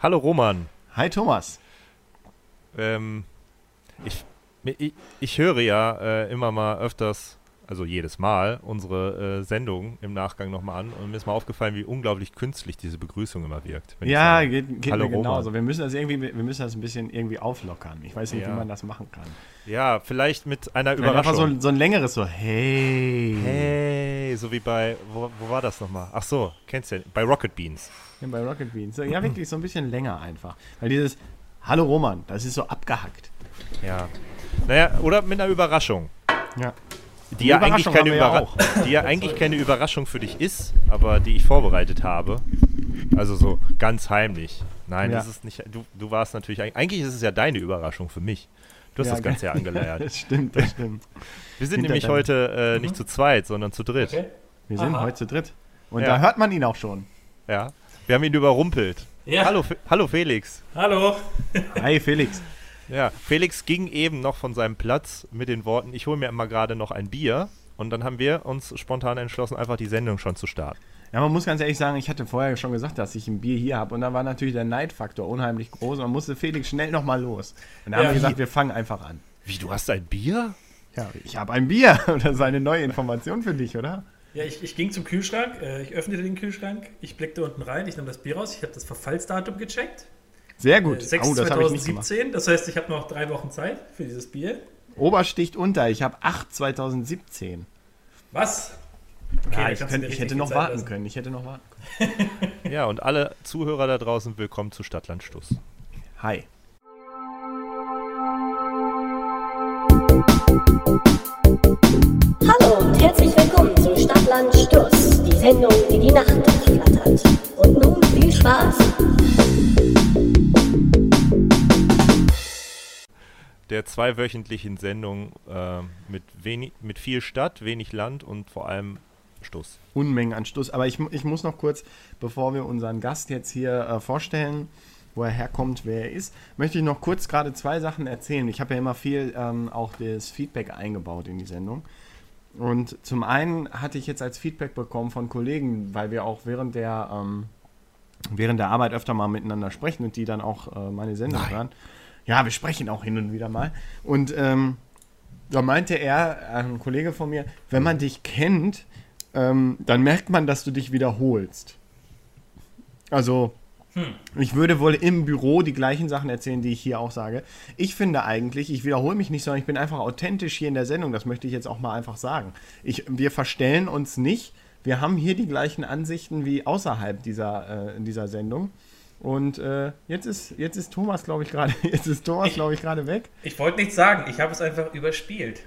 Hallo Roman. Hi Thomas. Ähm, ich, ich, ich höre ja äh, immer mal öfters, also jedes Mal, unsere äh, Sendung im Nachgang nochmal an und mir ist mal aufgefallen, wie unglaublich künstlich diese Begrüßung immer wirkt. Ja, sage, geht, geht mir genauso. Roman. Wir müssen das irgendwie, wir müssen das ein bisschen irgendwie auflockern. Ich weiß nicht, Ja. wie man das machen kann. Ja, vielleicht mit einer Vielleicht einfach Überraschung. so, so ein längeres so, hey. Hey, so wie bei, wo, wo war das nochmal? Ach so, kennst du ja, bei Rocket Beans. Ja, bei Rocket Beans. Ja, wirklich so ein bisschen länger einfach. Weil dieses Hallo Roman, das ist so abgehackt. Ja. Naja, oder mit einer Überraschung. Ja. Die ja, eigentlich keine ja Überra auch. die ja eigentlich keine Überraschung für dich ist, aber die ich vorbereitet habe. Also so ganz heimlich. Nein, Ja. das ist nicht. Du, du warst natürlich. eig- Eigentlich ist es ja deine Überraschung für mich. Du hast Ja, das Ganze ja angeleiert. das stimmt, das stimmt. Wir sind Hinter nämlich deinem- heute äh, nicht zu zweit, sondern zu dritt. Okay. Wir sind Aha. heute zu dritt. Und Ja. da hört man ihn auch schon. Ja. Wir haben ihn überrumpelt. Ja. Hallo, Fe Hallo Felix. Hallo. Hi Felix. Ja, Felix ging eben noch von seinem Platz mit den Worten, ich hole mir immer gerade noch ein Bier. Und dann haben wir uns spontan entschlossen, einfach die Sendung schon zu starten. Ja, man muss ganz ehrlich sagen, ich hatte vorher schon gesagt, dass ich ein Bier hier habe. Und da war natürlich der Neidfaktor unheimlich groß. Und dann musste Felix schnell nochmal los. Und da haben Ja. wir gesagt, wir fangen einfach an. Wie, du hast ein Bier? Ja, ich habe ein Bier. Das ist eine neue Information für dich, oder? Ja, ich, ich ging zum Kühlschrank, äh, ich öffnete den Kühlschrank, ich blickte unten rein, ich nahm das Bier raus, ich habe das Verfallsdatum gecheckt. Sehr gut. Äh, 6 oh, das habe ich nicht gemacht. 2017, das heißt, ich habe noch drei Wochen Zeit für dieses Bier. Obersticht unter. Ich habe 8 2017. Was? Ja, da ich, dir ich hätte noch Zeit warten lassen. können. Ich hätte noch warten können. Ja, und alle Zuhörer da draußen, willkommen zu Stadtland Stuss. Hi. Hallo und herzlich willkommen zu Stadtland Stuss, die Sendung, die die Nacht durchflattert. Und nun viel Spaß. Der zweiwöchentlichen Sendung äh, mit, wenig, mit viel Stadt, wenig Land und vor allem Stuss. Unmengen an Stuss. Aber ich, ich muss noch kurz, bevor wir unseren Gast jetzt hier äh, vorstellen, wo er herkommt, wer er ist, möchte ich noch kurz gerade zwei Sachen erzählen. Ich habe ja immer viel ähm, auch das Feedback eingebaut in die Sendung. Und zum einen hatte ich jetzt als Feedback bekommen von Kollegen, weil wir auch während der, ähm, während der Arbeit öfter mal miteinander sprechen und die dann auch äh, meine Sendung Nein. hören. Ja, wir sprechen auch hin und wieder mal. Und ähm, da meinte er, ein Kollege von mir, wenn man dich kennt, ähm, dann merkt man, dass du dich wiederholst. Also, ich würde wohl im Büro die gleichen Sachen erzählen, die ich hier auch sage. Ich finde eigentlich, ich wiederhole mich nicht, sondern ich bin einfach authentisch hier in der Sendung. Das möchte ich jetzt auch mal einfach sagen. Ich, wir verstellen uns nicht. Wir haben hier die gleichen Ansichten wie außerhalb dieser, äh, dieser Sendung. Und äh, jetzt, ist, jetzt ist Thomas, glaube ich, gerade, jetzt ist Thomas, glaube ich, gerade weg. Ich wollte nichts sagen, ich habe es einfach überspielt.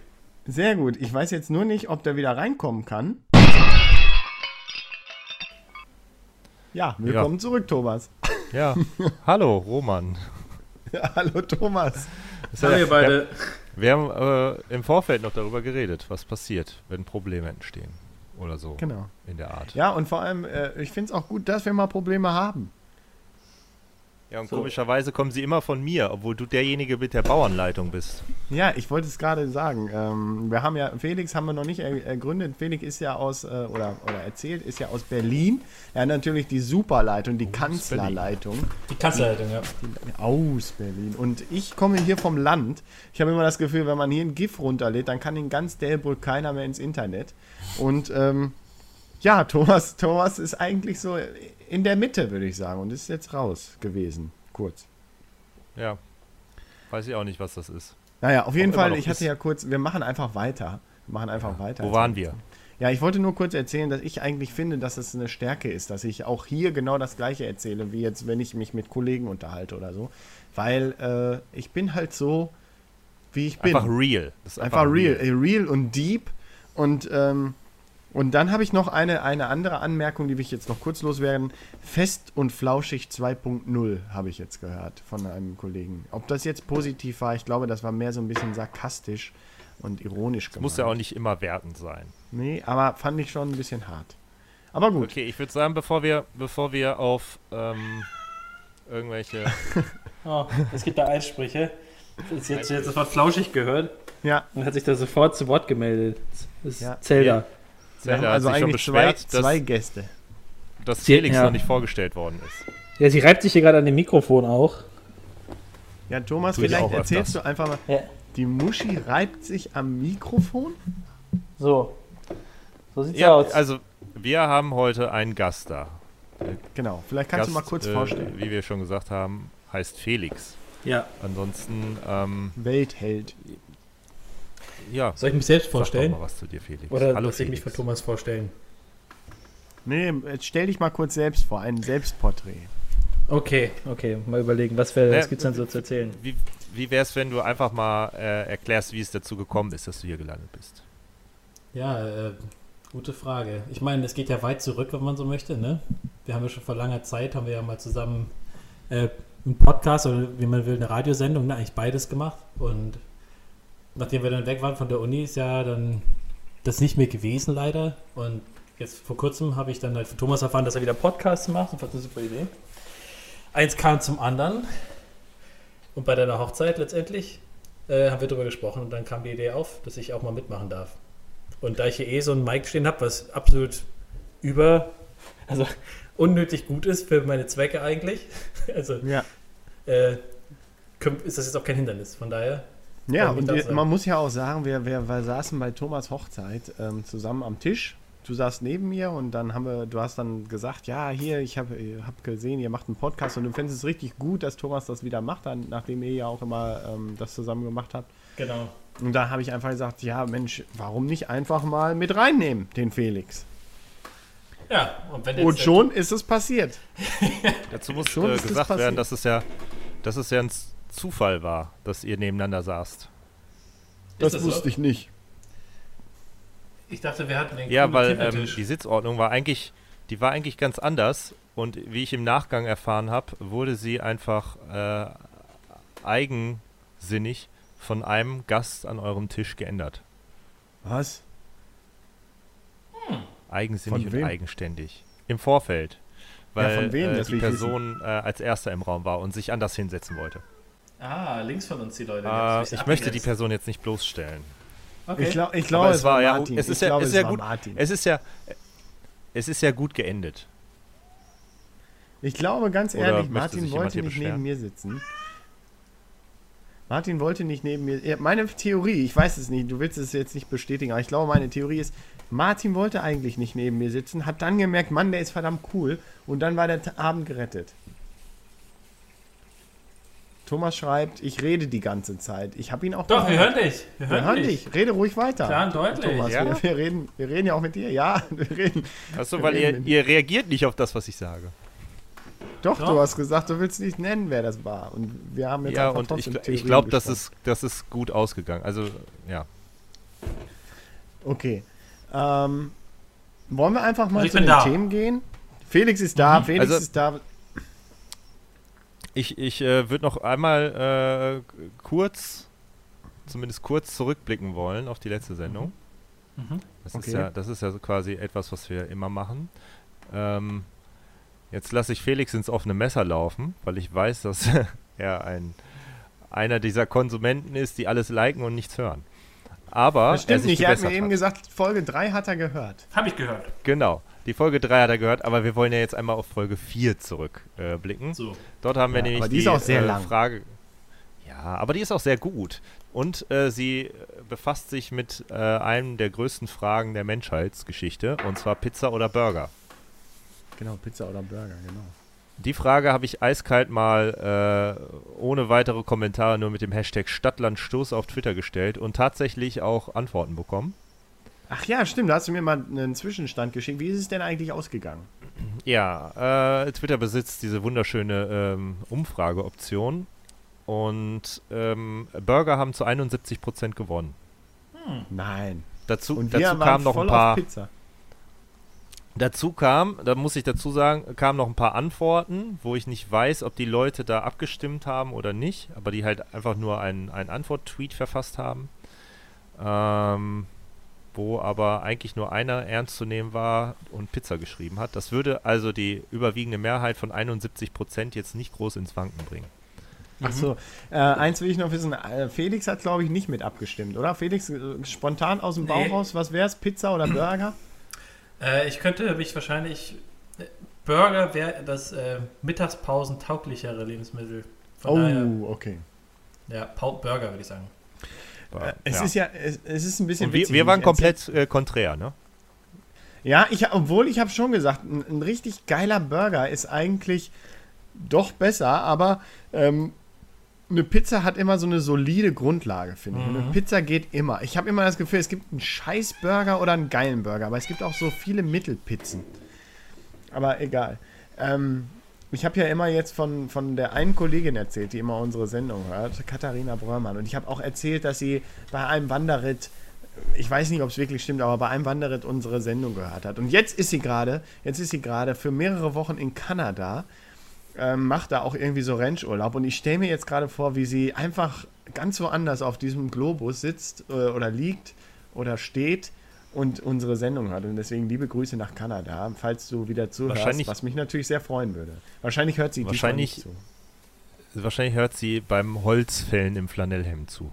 Sehr gut. Ich weiß jetzt nur nicht, ob der wieder reinkommen kann. Ja, willkommen zurück, Thomas. Ja, hallo Roman. Ja, hallo, Thomas. Das Hallo ja- ihr beide. Wir haben äh, im Vorfeld noch darüber geredet, was passiert, wenn Probleme entstehen. Oder so. Genau. In der Art. Ja, und vor allem, äh, ich finde es auch gut, dass wir mal Probleme haben. Ja, und So. komischerweise kommen sie immer von mir, obwohl du derjenige mit der Bauernleitung bist. Ja, ich wollte es gerade sagen. Ähm, wir haben ja, Felix haben wir noch nicht er ergründet. Felix ist ja aus, äh, oder, oder erzählt, ist ja aus Berlin. Er hat natürlich die Superleitung, die Kanzlerleitung. Die Kanzlerleitung, ja. Aus Berlin. Und ich komme hier vom Land. Ich habe immer das Gefühl, wenn man hier ein GIF runterlädt, dann kann in ganz Delbrück keiner mehr ins Internet. Und ähm, ja, Thomas, Thomas ist eigentlich so in der Mitte, würde ich sagen. Und ist jetzt raus gewesen. Kurz. Ja. Weiß ich auch nicht, was das ist. Naja, auf jeden Auch Fall, ich hatte ist. ja kurz, wir machen einfach weiter. Wir machen einfach weiter. Wo waren wir? Ja, ich wollte nur kurz erzählen, dass ich eigentlich finde, dass es eine Stärke ist, dass ich auch hier genau das Gleiche erzähle, wie jetzt, wenn ich mich mit Kollegen unterhalte oder so. Weil äh, ich bin halt so, wie ich bin. Einfach real. Ist Einfach real. äh, Real und deep. Und, ähm, und dann habe ich noch eine, eine andere Anmerkung, die will ich jetzt noch kurz loswerden. Fest und flauschig 2.0 habe ich jetzt gehört von einem Kollegen. Ob das jetzt positiv war, ich glaube, das war mehr so ein bisschen sarkastisch und ironisch Das muss ja auch nicht immer wertend sein. Nee, aber fand ich schon ein bisschen hart. Aber gut. Okay, ich würde sagen, bevor wir, bevor wir auf ähm, irgendwelche. Oh, es gibt da Eissprüche. Jetzt, jetzt, jetzt das Wort flauschig gehört Ja, und hat sich da sofort zu Wort gemeldet. Das ist Ja. Zelda. haben Zelda also hat sich schon eigentlich zwei, beschwert, zwei dass, Gäste. dass Sie- Felix ja. noch nicht vorgestellt worden ist. Ja, sie reibt sich hier gerade an dem Mikrofon auch. Ja, Thomas, Tu ich vielleicht erzählst öfters. du einfach mal. Ja. Die Muschi reibt sich am Mikrofon? So. So sieht's Ja, aus. also wir haben heute einen Gast da. Genau, vielleicht kannst du Gast, mal kurz äh, vorstellen. Wie wir schon gesagt haben, heißt Felix. ja. Ansonsten, ähm, Weltheld. Ja, Soll ich mich selbst sag doch vorstellen? mal was zu dir, Felix. Oder Hallo, soll ich mich von Felix. Thomas vorstellen? Nee, jetzt stell dich mal kurz selbst vor, ein Selbstporträt. Okay, okay. Mal überlegen, was, wär, Ne, was gibt's denn so zu erzählen? Wie, wie wäre es, wenn du einfach mal äh, erklärst, wie es dazu gekommen ist, dass du hier gelandet bist? Ja, äh, gute Frage. Ich meine, es geht ja weit zurück, wenn man so möchte. Ne? Wir haben ja schon vor langer Zeit, haben wir ja mal zusammen äh, einen Podcast oder wie man will, eine Radiosendung, ne? eigentlich beides gemacht. Und nachdem wir dann weg waren von der Uni, ist ja dann das nicht mehr gewesen leider. Und jetzt vor kurzem habe ich dann halt von Thomas erfahren, dass er wieder Podcasts macht. Das eine super Idee. Eins kam zum anderen. Und bei deiner Hochzeit letztendlich äh, haben wir darüber gesprochen und dann kam die Idee auf, dass ich auch mal mitmachen darf. Und da ich hier eh so ein Mic stehen habe, was absolut über, also unnötig gut ist für meine Zwecke eigentlich, also Ja. äh, ist das jetzt auch kein Hindernis. Von daher, Ja, und das wir, man muss ja auch sagen, wir, wir, wir saßen bei Thomas Hochzeit ähm, zusammen am Tisch. Du saßt neben mir und dann haben wir, du hast dann gesagt, ja, hier, ich habe hab gesehen, ihr macht einen Podcast und du findest es richtig gut, dass Thomas das wieder macht, dann, nachdem ihr ja auch immer ähm, das zusammen gemacht habt. genau. Und da habe ich einfach gesagt, ja, Mensch, warum nicht einfach mal mit reinnehmen, den Felix? Ja, und Und schon ist es passiert. Dazu muss Schon äh, ist das gesagt passiert. werden, dass es ja, dass es ja ein Zufall war, dass ihr nebeneinander saßt. Das, das so? wusste ich nicht. Ich dachte, wir hatten den Ja, weil ähm, die Sitzordnung war eigentlich, die war eigentlich ganz anders und wie ich im Nachgang erfahren habe, wurde sie einfach äh, eigensinnig von einem Gast an eurem Tisch geändert. Was? Eigensinnig Von und eigenständig. Im Vorfeld. Weil von wem? äh, die Person äh, als erster im Raum war und sich anders hinsetzen wollte. Ah, links von uns die Leute. Äh, Jetzt bin ich möchte die. Person jetzt nicht bloßstellen. Okay. Ich, glaub, ich glaube, es, war ja, Martin. es ist ich ja, glaube, es ist es ja gut, Martin. es ist ja, es ist ja gut geendet. Ich glaube, ganz ehrlich, Martin wollte nicht beschweren? neben mir sitzen. Martin wollte nicht neben mir. Meine Theorie, ich weiß es nicht, du willst es jetzt nicht bestätigen, aber ich glaube, meine Theorie ist, Martin wollte eigentlich nicht neben mir sitzen, hat dann gemerkt, Mann, der ist verdammt cool und dann war der Abend gerettet. Thomas schreibt, ich rede die ganze Zeit. Ich habe ihn auch Doch, wir gehört. hören dich. Wir Wir hören, hören dich. dich. Rede ruhig weiter. Klar und deutlich. Thomas, Ja? wir, wir, reden, wir reden ja auch mit dir. Ja, wir reden. Achso, weil Wir ihr, ihr reagiert nicht auf das, was ich sage. Doch, Doch. du hast gesagt, du willst nicht nennen, wer das war. Und wir haben jetzt Ja, einfach und ich, trotzdem ich glaube, das ist, das ist gut ausgegangen. Also, ja. Okay. Ähm, wollen wir einfach mal Also zu den da. Themen gehen? Felix ist da, Felix Also- ist da. Ich, ich äh, würde noch einmal äh, kurz, zumindest kurz zurückblicken wollen auf die letzte Sendung. Mhm. Das, ist Okay. ja, das ist ja so quasi etwas, was wir immer machen. Ähm, jetzt lasse ich Felix ins offene Messer laufen, weil ich weiß, dass er ein, einer dieser Konsumenten ist, die alles liken und nichts hören. Aber Das er stimmt sich nicht, er hat mir eben hat. gesagt, Folge 3 hat er gehört. Habe ich gehört. Genau. Die Folge 3 hat er gehört, aber wir wollen ja jetzt einmal auf Folge 4 zurückblicken. Äh. So. Dort haben wir Ja, nämlich aber die ist auch sehr äh, lang. Frage. Ja, aber die ist auch sehr gut. Und äh, sie äh, befasst sich mit äh, einem der größten Fragen der Menschheitsgeschichte, und zwar Pizza oder Burger. Genau, Pizza oder Burger, genau. Die Frage habe ich eiskalt mal äh, ohne weitere Kommentare nur mit dem Hashtag Stadtlandstoß auf Twitter gestellt und tatsächlich auch Antworten bekommen. Ach ja, stimmt, da hast du mir mal einen Zwischenstand geschickt. Wie ist es denn eigentlich ausgegangen? Ja, äh, Twitter besitzt diese wunderschöne ähm, Umfrageoption und ähm, Burger haben zu 71% gewonnen. Nein. Dazu, Und dazu kamen noch ein paar. Dazu kam, da muss ich dazu sagen, kamen noch ein paar Antworten, wo ich nicht weiß, ob die Leute da abgestimmt haben oder nicht, aber die halt einfach nur einen, einen Antwort-Tweet verfasst haben. Ähm, wo aber eigentlich nur einer ernst zu nehmen war und Pizza geschrieben hat. Das würde also die überwiegende Mehrheit von 71% jetzt nicht groß ins Wanken bringen. Ach so, äh, eins will ich noch wissen. Äh, Felix hat, glaube ich, nicht mit abgestimmt, oder? Felix, äh, spontan aus dem Bauch Nee. raus, was wär's? Pizza oder Burger? Äh, ich könnte mich wahrscheinlich. äh, Burger wäre das äh, mittagspausentauglichere Lebensmittel. Von daher, Oh, okay. ja, Burger würde ich sagen. Äh, es ja. ist ja, es, es ist ein bisschen Und wir, witzig. wir waren komplett äh, konträr, ne? Ja, ich, obwohl ich habe schon gesagt, ein, ein richtig geiler Burger ist eigentlich doch besser, aber ähm, eine Pizza hat immer so eine solide Grundlage, finde ich. Eine Pizza geht immer. Ich habe immer das Gefühl, es gibt einen scheiß Burger oder einen geilen Burger, aber es gibt auch so viele Mittelpizzen. Aber egal. Ähm, ich habe ja immer jetzt von, von der einen Kollegin erzählt, die immer unsere Sendung hört, Katharina Bröhrmann. Und ich habe auch erzählt, dass sie bei einem Wanderritt ich weiß nicht, ob es wirklich stimmt, aber bei einem Wanderritt unsere Sendung gehört hat. Und jetzt ist sie gerade, jetzt ist sie gerade für mehrere Wochen in Kanada, ähm, macht da auch irgendwie so Ranchurlaub. Und ich stelle mir jetzt gerade vor, wie sie einfach ganz woanders auf diesem Globus sitzt äh, oder liegt oder steht und unsere Sendung hört. Und deswegen liebe Grüße nach Kanada, falls du wieder zuhörst, Wahrscheinlich- was mich natürlich sehr freuen würde. Wahrscheinlich hört sie Wahrscheinlich- nicht zu. Wahrscheinlich hört sie beim Holzfällen im Flanellhemd zu.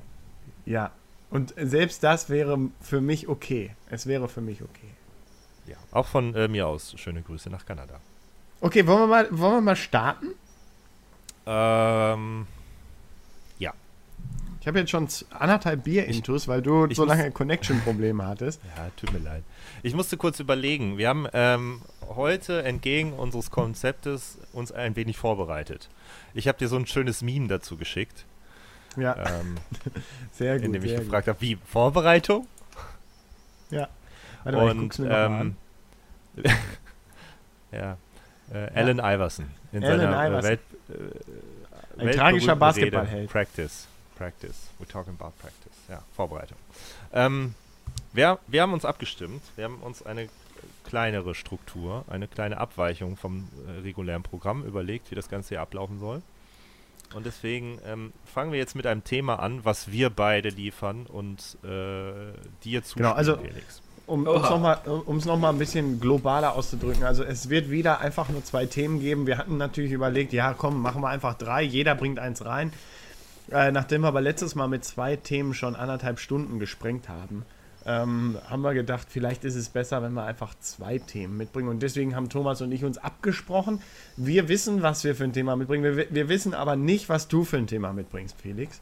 Ja, und selbst das wäre für mich okay. Es wäre für mich okay. Ja. Auch von äh, mir aus schöne Grüße nach Kanada. Okay, wollen wir mal, wollen wir mal starten? Ähm, habe jetzt schon anderthalb Bier Ich- intus, weil du ich so lange Connection-Probleme hattest. ja, tut mir leid. Ich musste kurz überlegen. Wir haben ähm, heute entgegen unseres Konzeptes uns ein wenig vorbereitet. Ich habe dir so ein schönes Meme dazu geschickt, Ja, ähm, sehr gut. in dem ich gefragt habe, wie Vorbereitung? Gut. Warte mal, ich Und guck's mir ähm, an. ja, äh, Allen Iverson in Allen seiner Iverson. Äh, Welt, äh, Ein tragischer Basketballheld. Practice, practice. We're talking about practice. Ja, Vorbereitung. Ähm, wir, wir haben uns abgestimmt. Wir haben uns eine kleinere Struktur, eine kleine Abweichung vom äh, regulären Programm überlegt, wie das Ganze hier ablaufen soll. Und deswegen ähm, fangen wir jetzt mit einem Thema an, was wir beide liefern und äh, dir zuspielen, Genau, also- Felix. Um es nochmal um's noch mal ein bisschen globaler auszudrücken. Also es wird wieder einfach nur zwei Themen geben. Wir hatten natürlich überlegt, ja komm, machen wir einfach drei. Jeder bringt eins rein. Äh, nachdem wir aber letztes Mal mit zwei Themen schon anderthalb Stunden gesprengt haben, ähm, haben wir gedacht, vielleicht ist es besser, wenn wir einfach zwei Themen mitbringen. Und deswegen haben Thomas und ich uns abgesprochen. Wir wissen, was wir für ein Thema mitbringen. Wir, wir wissen aber nicht, was du für ein Thema mitbringst, Felix.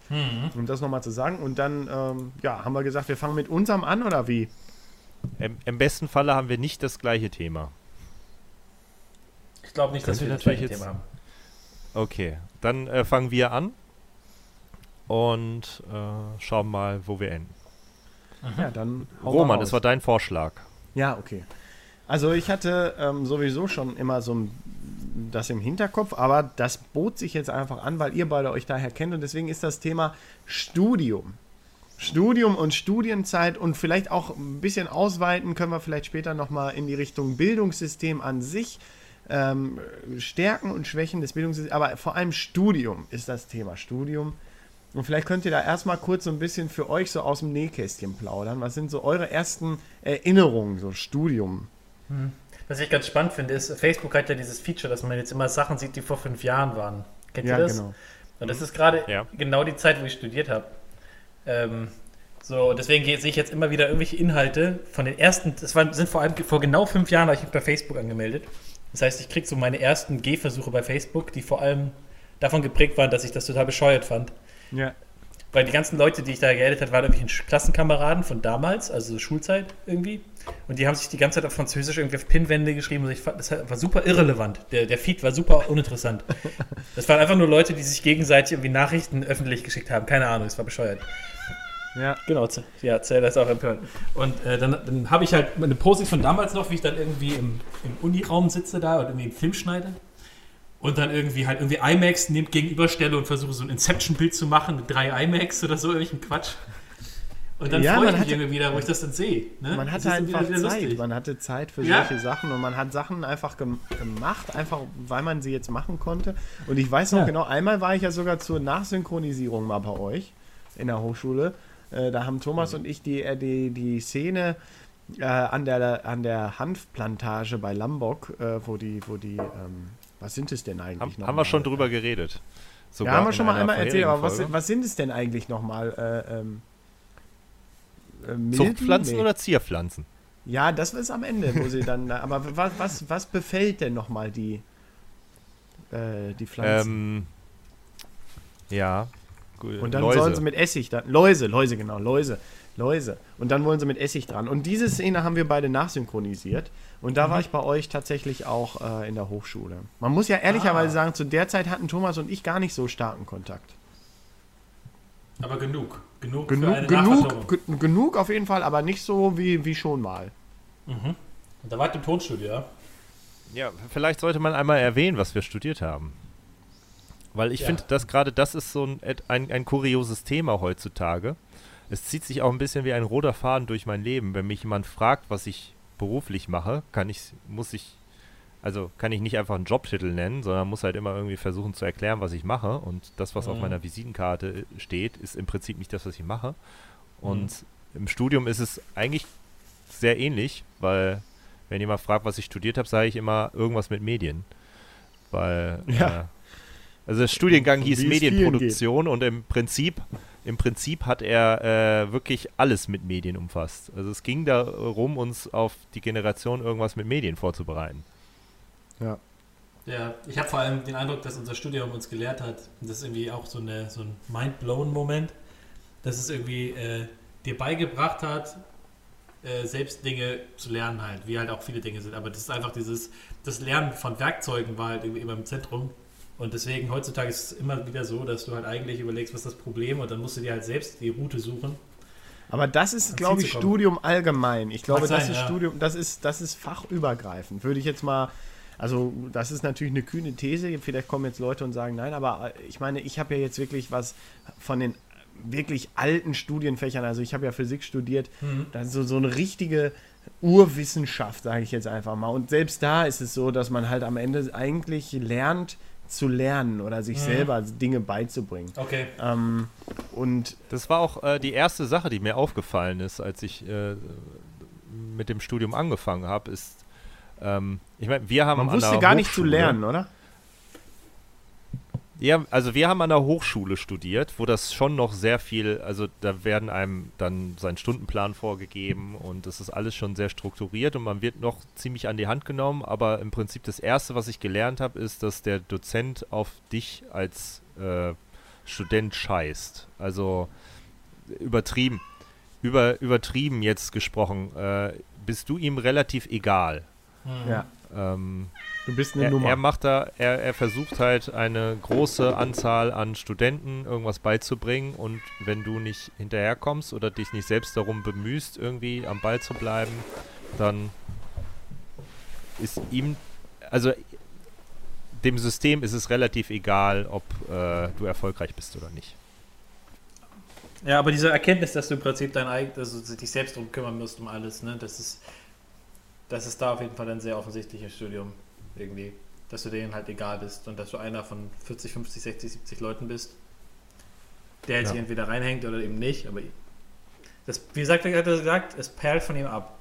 Um das nochmal zu sagen. Und dann ähm, ja, haben wir gesagt, wir fangen mit unserem an oder wie? Im, Im besten Falle haben wir nicht das gleiche Thema. Ich glaube nicht, dass Könnte wir das gleiche jetzt- Thema haben. Okay, dann äh, fangen wir an und äh, schauen mal, wo wir enden. Ja, dann Roman, es war dein Vorschlag. Ja, okay. Also ich hatte ähm, sowieso schon immer so ein, das im Hinterkopf, aber das bot sich jetzt einfach an, weil ihr beide euch daher kennt und deswegen ist das Thema Studium. Studium und Studienzeit und vielleicht auch ein bisschen ausweiten können wir vielleicht später nochmal in die Richtung Bildungssystem an sich. Ähm, Stärken und Schwächen des Bildungssystems, aber vor allem Studium ist das Thema. Studium. Und vielleicht könnt ihr da erstmal kurz so ein bisschen für euch so aus dem Nähkästchen plaudern. Was sind so eure ersten Erinnerungen, so Studium? Was ich ganz spannend finde, ist, Facebook hat ja dieses Feature, dass man jetzt immer Sachen sieht, die vor fünf Jahren waren. Kennt Ja, ihr das? genau. Und das ist gerade Ja. genau die Zeit, wo ich studiert habe. Ähm, so, deswegen sehe ich jetzt immer wieder irgendwelche Inhalte von den ersten, das waren, sind vor allem vor genau fünf Jahren, habe ich mich bei Facebook angemeldet. Das heißt, ich kriege so meine ersten Gehversuche bei Facebook, die vor allem davon geprägt waren, dass ich das total bescheuert fand. Ja. Weil die ganzen Leute, die ich da geaddet habe, waren irgendwelche Klassenkameraden von damals, also so Schulzeit irgendwie. Und die haben sich die ganze Zeit auf Französisch irgendwie auf Pinwände geschrieben. Und ich fand, das war super irrelevant. Der, der Feed war super uninteressant. Das waren einfach nur Leute, die sich gegenseitig irgendwie Nachrichten öffentlich geschickt haben. Keine Ahnung, das war bescheuert. Ja. Genau, ja, Zelda ist auch empört. Und äh, dann, dann habe ich halt meine Postings von damals noch, wie ich dann irgendwie im, im Uniraum sitze da und irgendwie einen Film schneide. Und dann irgendwie halt irgendwie IMAX nehmt gegenüberstelle und versuche so ein Inception-Bild zu machen mit drei IMAX oder so, irgendwelchen Quatsch. Und dann Ja, freue ich mich irgendwie wieder, wo ich das dann sehe. Ne? Man hatte einfach wieder- wieder Zeit. lustig. Man hatte Zeit für Ja. solche Sachen und man hat Sachen einfach gem gemacht, einfach weil man sie jetzt machen konnte. Und ich weiß noch Ja. genau, einmal war ich ja sogar zur Nachsynchronisierung mal bei euch in der Hochschule. Äh, da haben Thomas Mhm. und ich die, äh, die, die Szene äh, an, der, an der Hanfplantage bei Lombok, äh, wo die, wo die, ähm, was sind es denn eigentlich Haben, haben wir mal? schon drüber geredet. Ja, Sogar haben wir schon mal einer einmal erzählt, aber was, was sind es denn eigentlich nochmal? Äh, ähm, äh? Zuchtpflanzen Nee. oder Zierpflanzen? Ja, das ist am Ende, wo sie dann. Aber was, was, was befällt denn nochmal die, äh, die Pflanzen? Ähm, ja. Gut, Und dann Läuse. sollen sie mit Essig dann. Läuse, Läuse, genau, Läuse. Läuse. Und dann wollen sie mit Essig dran. Und diese Szene haben wir beide nachsynchronisiert. Und da war ich bei euch tatsächlich auch äh, in der Hochschule. Man muss ja ehrlicherweise Ah. sagen, zu der Zeit hatten Thomas und ich gar nicht so starken Kontakt. Aber genug. Genug, Genug, genug, genug auf jeden Fall, aber nicht so wie, wie schon mal. Und da war ich im Tonstudio, ja? Ja, vielleicht sollte man einmal erwähnen, was wir studiert haben. Weil ich Ja. finde, dass gerade das ist so ein, ein, ein kurioses Thema heutzutage. Es zieht sich auch ein bisschen wie ein roter Faden durch mein Leben. Wenn mich jemand fragt, was ich beruflich mache, kann ich, muss ich, also kann ich nicht einfach einen Jobtitel nennen, sondern muss halt immer irgendwie versuchen zu erklären, was ich mache. Und das, was auf Mhm. meiner Visitenkarte äh, steht, ist im Prinzip nicht das, was ich mache. Und im Studium ist es eigentlich sehr ähnlich, weil wenn jemand fragt, was ich studiert habe, sage ich immer irgendwas mit Medien. Weil, Ja. äh, also der Studiengang hieß Medienproduktion und im Prinzip, im Prinzip hat er äh, wirklich alles mit Medien umfasst. Also es ging darum, uns auf die Generation irgendwas mit Medien vorzubereiten. Ja. Ja, ich habe vor allem den Eindruck, dass unser Studium uns gelehrt hat, und das ist irgendwie auch so, eine, so ein Mind-Blown-Moment, dass es irgendwie äh, dir beigebracht hat, äh, selbst Dinge zu lernen halt, wie halt auch viele Dinge sind. Aber das ist einfach dieses, das Lernen von Werkzeugen war halt irgendwie immer im Zentrum. Und deswegen heutzutage ist es immer wieder so, dass du halt eigentlich überlegst, was ist das Problem und dann musst du dir halt selbst die Route suchen. Aber das ist, glaube ich. Studium allgemein. Ich glaube, Mag das sein, ist ja. Studium, das ist, das ist fachübergreifend. Würde ich jetzt mal, also das ist natürlich eine kühne These. Vielleicht kommen jetzt Leute und sagen, nein, aber äh, ich meine, ich habe ja jetzt wirklich was von den wirklich alten Studienfächern, also ich habe ja Physik studiert, das ist so, so eine richtige Urwissenschaft, sage ich jetzt einfach mal. Und selbst da ist es so, dass man halt am Ende eigentlich lernt zu lernen oder sich selber Dinge beizubringen. Okay. Ähm, und Das war auch äh, die erste Sache, die mir aufgefallen ist, als ich äh, mit dem Studium angefangen habe, ist, ähm, ich meine, wir haben man an wusste gar nicht zu lernen, oder? Ja, also wir haben an der Hochschule studiert, wo das schon noch sehr viel, also da werden einem dann sein Stundenplan vorgegeben und das ist alles schon sehr strukturiert und man wird noch ziemlich an die Hand genommen, aber im Prinzip das Erste, was ich gelernt habe, ist, dass der Dozent auf dich als äh, Student scheißt. Also übertrieben, über, übertrieben jetzt gesprochen, äh, bist du ihm relativ egal. Ja. Ähm, Du bist eine er, Nummer. er macht da, er, er versucht halt eine große Anzahl an Studenten irgendwas beizubringen und wenn du nicht hinterherkommst oder dich nicht selbst darum bemühst, irgendwie am Ball zu bleiben, dann ist ihm, also dem System ist es relativ egal, ob äh, du erfolgreich bist oder nicht. Ja, aber diese Erkenntnis, dass du im Prinzip dein eigen, also dich selbst drum kümmern musst um alles, ne, das ist, das ist da auf jeden Fall ein sehr offensichtliches Studium irgendwie, dass du denen halt egal bist und dass du einer von 40, 50, 60, 70 Leuten bist, der jetzt Ja. hier entweder reinhängt oder eben nicht, aber das, wie gesagt, er hat er gesagt, es perlt von ihm ab.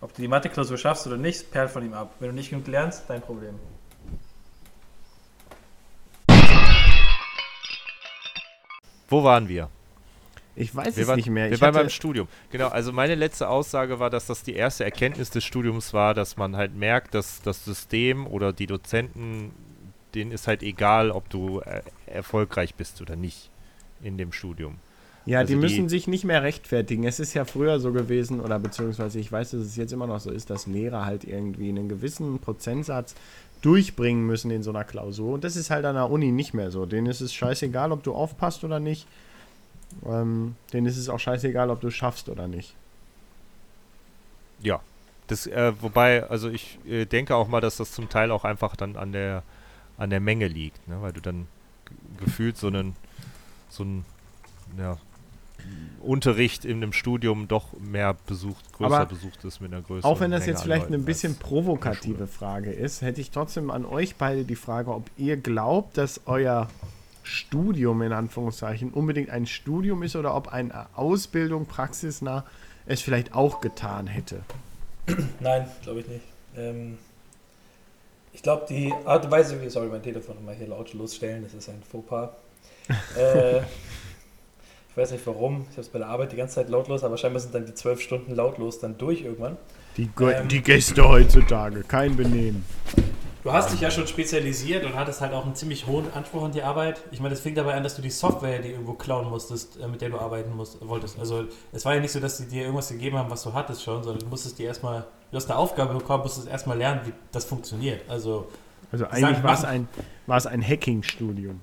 Ob du die Mathe-Klausur schaffst oder nicht, perlt von ihm ab. Wenn du nicht genug lernst, dein Problem. Wo waren wir? Ich weiß Wir es waren, nicht mehr. Wir Ich waren beim Studium. Genau, also meine letzte Aussage war, dass das die erste Erkenntnis des Studiums war, dass man halt merkt, dass das System oder die Dozenten, denen ist halt egal, ob du äh, erfolgreich bist oder nicht in dem Studium. ja, also die die- müssen sich nicht mehr rechtfertigen. Es ist ja früher so gewesen, oder beziehungsweise ich weiß, dass es jetzt immer noch so ist, dass Lehrer halt irgendwie einen gewissen Prozentsatz durchbringen müssen in so einer Klausur. Und das ist halt an der Uni nicht mehr so. Denen ist es scheißegal, ob du aufpasst oder nicht. Ähm, denen ist es auch scheißegal, ob du es schaffst oder nicht. Ja. Das, äh, wobei, also ich äh, denke auch mal, dass das zum Teil auch einfach dann an der an der Menge liegt, ne? weil du dann gefühlt so einen so einen ja, Unterricht in einem Studium doch mehr besucht, größer Aber besucht ist mit einer größeren Auch wenn das Menge jetzt vielleicht Leuten eine bisschen provokative. Frage ist, hätte ich trotzdem an euch beide die Frage, ob ihr glaubt, dass euer Studium in Anführungszeichen unbedingt ein Studium ist oder ob eine Ausbildung praxisnah es vielleicht auch getan hätte. Nein, glaube ich nicht. Ähm, ich glaube, die Art und Weise, wie, sorry, mein Telefon immer hier laut losstellen, das ist ein Fauxpas. äh, ich weiß nicht warum, ich habe es bei der Arbeit die ganze Zeit lautlos, aber scheinbar sind dann die zwölf Stunden lautlos dann durch irgendwann. Die, Go- Ähm. die Gäste heutzutage, kein Benehmen. Du hast dich ja schon spezialisiert und hattest halt auch einen ziemlich hohen Anspruch an die Arbeit. Ich meine, das fing dabei an, dass du die Software, die irgendwo klauen musstest, äh, mit der du arbeiten musst, wolltest. Also es war ja nicht so, dass sie dir irgendwas gegeben haben, was du hattest schon, sondern du musstest dir erstmal, du hast eine Aufgabe bekommen, musstest erstmal lernen, wie das funktioniert. Also Also eigentlich war es ein, es ein Hacking-Studium.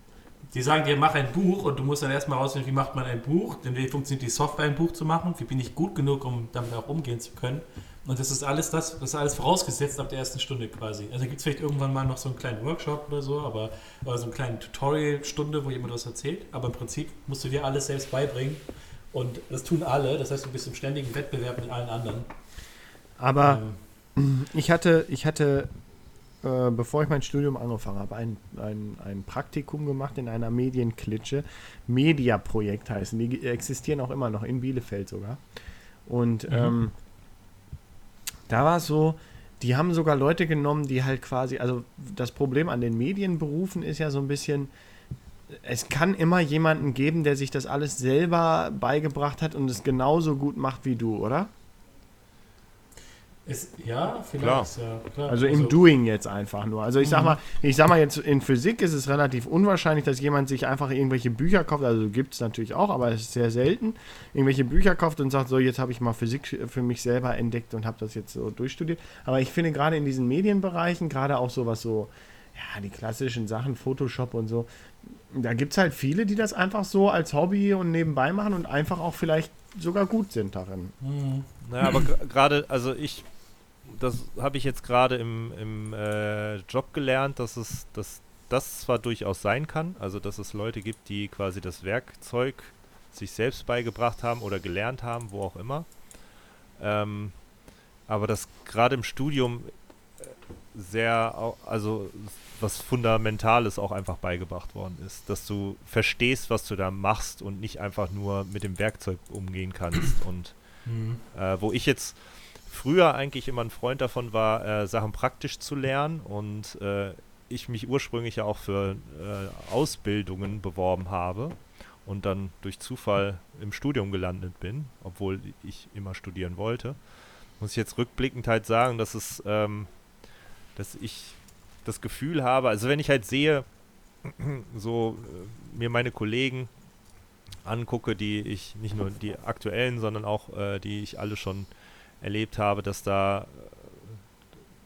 die sagen dir, mach ein Buch und du musst dann erstmal rausfinden, wie macht man ein Buch, denn wie funktioniert die Software, ein Buch zu machen, wie bin ich gut genug, um damit auch umgehen zu können. Und das ist alles das, das ist alles vorausgesetzt ab der ersten Stunde quasi. Also gibt es vielleicht irgendwann mal noch so einen kleinen Workshop oder so, aber oder so einen kleinen Tutorial-Stunde, wo jemand was erzählt. Aber im Prinzip musst du dir alles selbst beibringen. Und das tun alle, das heißt, du bist im ständigen Wettbewerb mit allen anderen. Aber Ähm, ich hatte, ich hatte äh, bevor ich mein Studium angefangen habe, ein, ein, ein Praktikum gemacht in einer Medienklitsche. Media-Projekt heißen. Die existieren auch immer noch, in Bielefeld sogar. Und ähm, da war es so, die haben sogar Leute genommen, die halt quasi, also das Problem an den Medienberufen ist ja so ein bisschen, es kann immer jemanden geben, der sich das alles selber beigebracht hat und es genauso gut macht wie du, oder? Ist, ja, vielleicht. Klar. Ja, klar. Also im Doing jetzt einfach nur. Also ich sag Mhm. mal, ich sag mal jetzt in Physik ist es relativ unwahrscheinlich, dass jemand sich einfach irgendwelche Bücher kauft. Also gibt es natürlich auch, aber es ist sehr selten. Irgendwelche Bücher kauft und sagt, so jetzt habe ich mal Physik für mich selber entdeckt und habe das jetzt so durchstudiert. Aber ich finde gerade in diesen Medienbereichen, gerade auch sowas so, ja, die klassischen Sachen, Photoshop und so, da gibt es halt viele, die das einfach so als Hobby und nebenbei machen und einfach auch vielleicht sogar gut sind darin. Mhm. Naja, aber gerade, also ich, das habe ich jetzt gerade im, im äh, Job gelernt, dass es, dass das zwar durchaus sein kann, also dass es Leute gibt, die quasi das Werkzeug sich selbst beigebracht haben oder gelernt haben, wo auch immer. Ähm, aber dass gerade im Studium äh, sehr, also was Fundamentales auch einfach beigebracht worden ist, dass du verstehst, was du da machst und nicht einfach nur mit dem Werkzeug umgehen kannst und Mhm. äh, wo ich jetzt früher eigentlich immer ein Freund davon war, äh, Sachen praktisch zu lernen und äh, ich mich ursprünglich ja auch für äh, Ausbildungen beworben habe und dann durch Zufall im Studium gelandet bin, obwohl ich immer studieren wollte, muss ich jetzt rückblickend halt sagen, dass es, ähm, dass ich das Gefühl habe, also wenn ich halt sehe, so äh, mir meine Kollegen angucke, die ich nicht nur die aktuellen, sondern auch äh, die ich alle schon erlebt habe, dass da äh,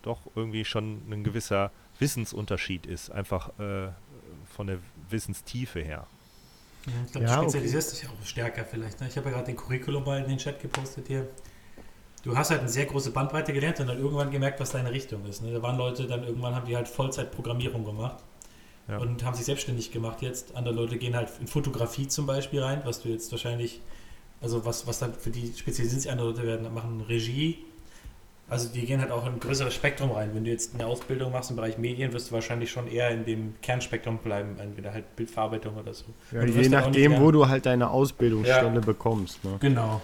doch irgendwie schon ein gewisser Wissensunterschied ist, einfach äh, von der Wissenstiefe her. Ja, ich glaube, Ja, du okay. spezialisierst dich auch stärker vielleicht. Ne? Ich habe ja gerade den Curriculum mal in den Chat gepostet hier. Du hast halt eine sehr große Bandbreite gelernt und dann irgendwann gemerkt, was deine Richtung ist. Ne? Da waren Leute, dann irgendwann haben die halt Vollzeit-Programmierung gemacht Ja. und haben sich selbstständig gemacht jetzt. Andere Leute gehen halt in Fotografie zum Beispiel rein, was du jetzt wahrscheinlich, also was, was dann für die spezialisieren sich andere Leute werden, machen Regie. Also die gehen halt auch in ein größeres Spektrum rein. Wenn du jetzt eine Ausbildung machst im Bereich Medien, wirst du wahrscheinlich schon eher in dem Kernspektrum bleiben, entweder halt Bildverarbeitung oder so. Ja, je nicht nachdem, wo du halt deine Ausbildungsstelle Ja. bekommst. Ne? Genau.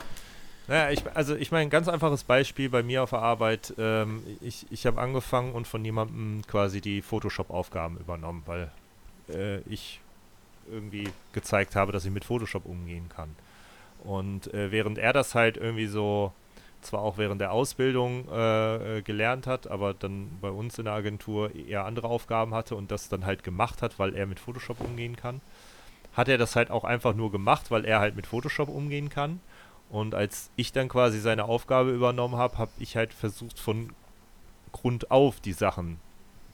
Naja, ich, also ich meine, ein ganz einfaches Beispiel bei mir auf der Arbeit. Ähm, ich ich habe angefangen und von jemandem quasi die Photoshop-Aufgaben übernommen, weil äh, ich irgendwie gezeigt habe, dass ich mit Photoshop umgehen kann. Und äh, während er das halt irgendwie so, zwar auch während der Ausbildung äh, äh, gelernt hat, aber dann bei uns in der Agentur eher andere Aufgaben hatte und das dann halt gemacht hat, weil er mit Photoshop umgehen kann, hat er das halt auch einfach nur gemacht, weil er halt mit Photoshop umgehen kann. Und als ich dann quasi seine Aufgabe übernommen habe, habe ich halt versucht, von Grund auf die Sachen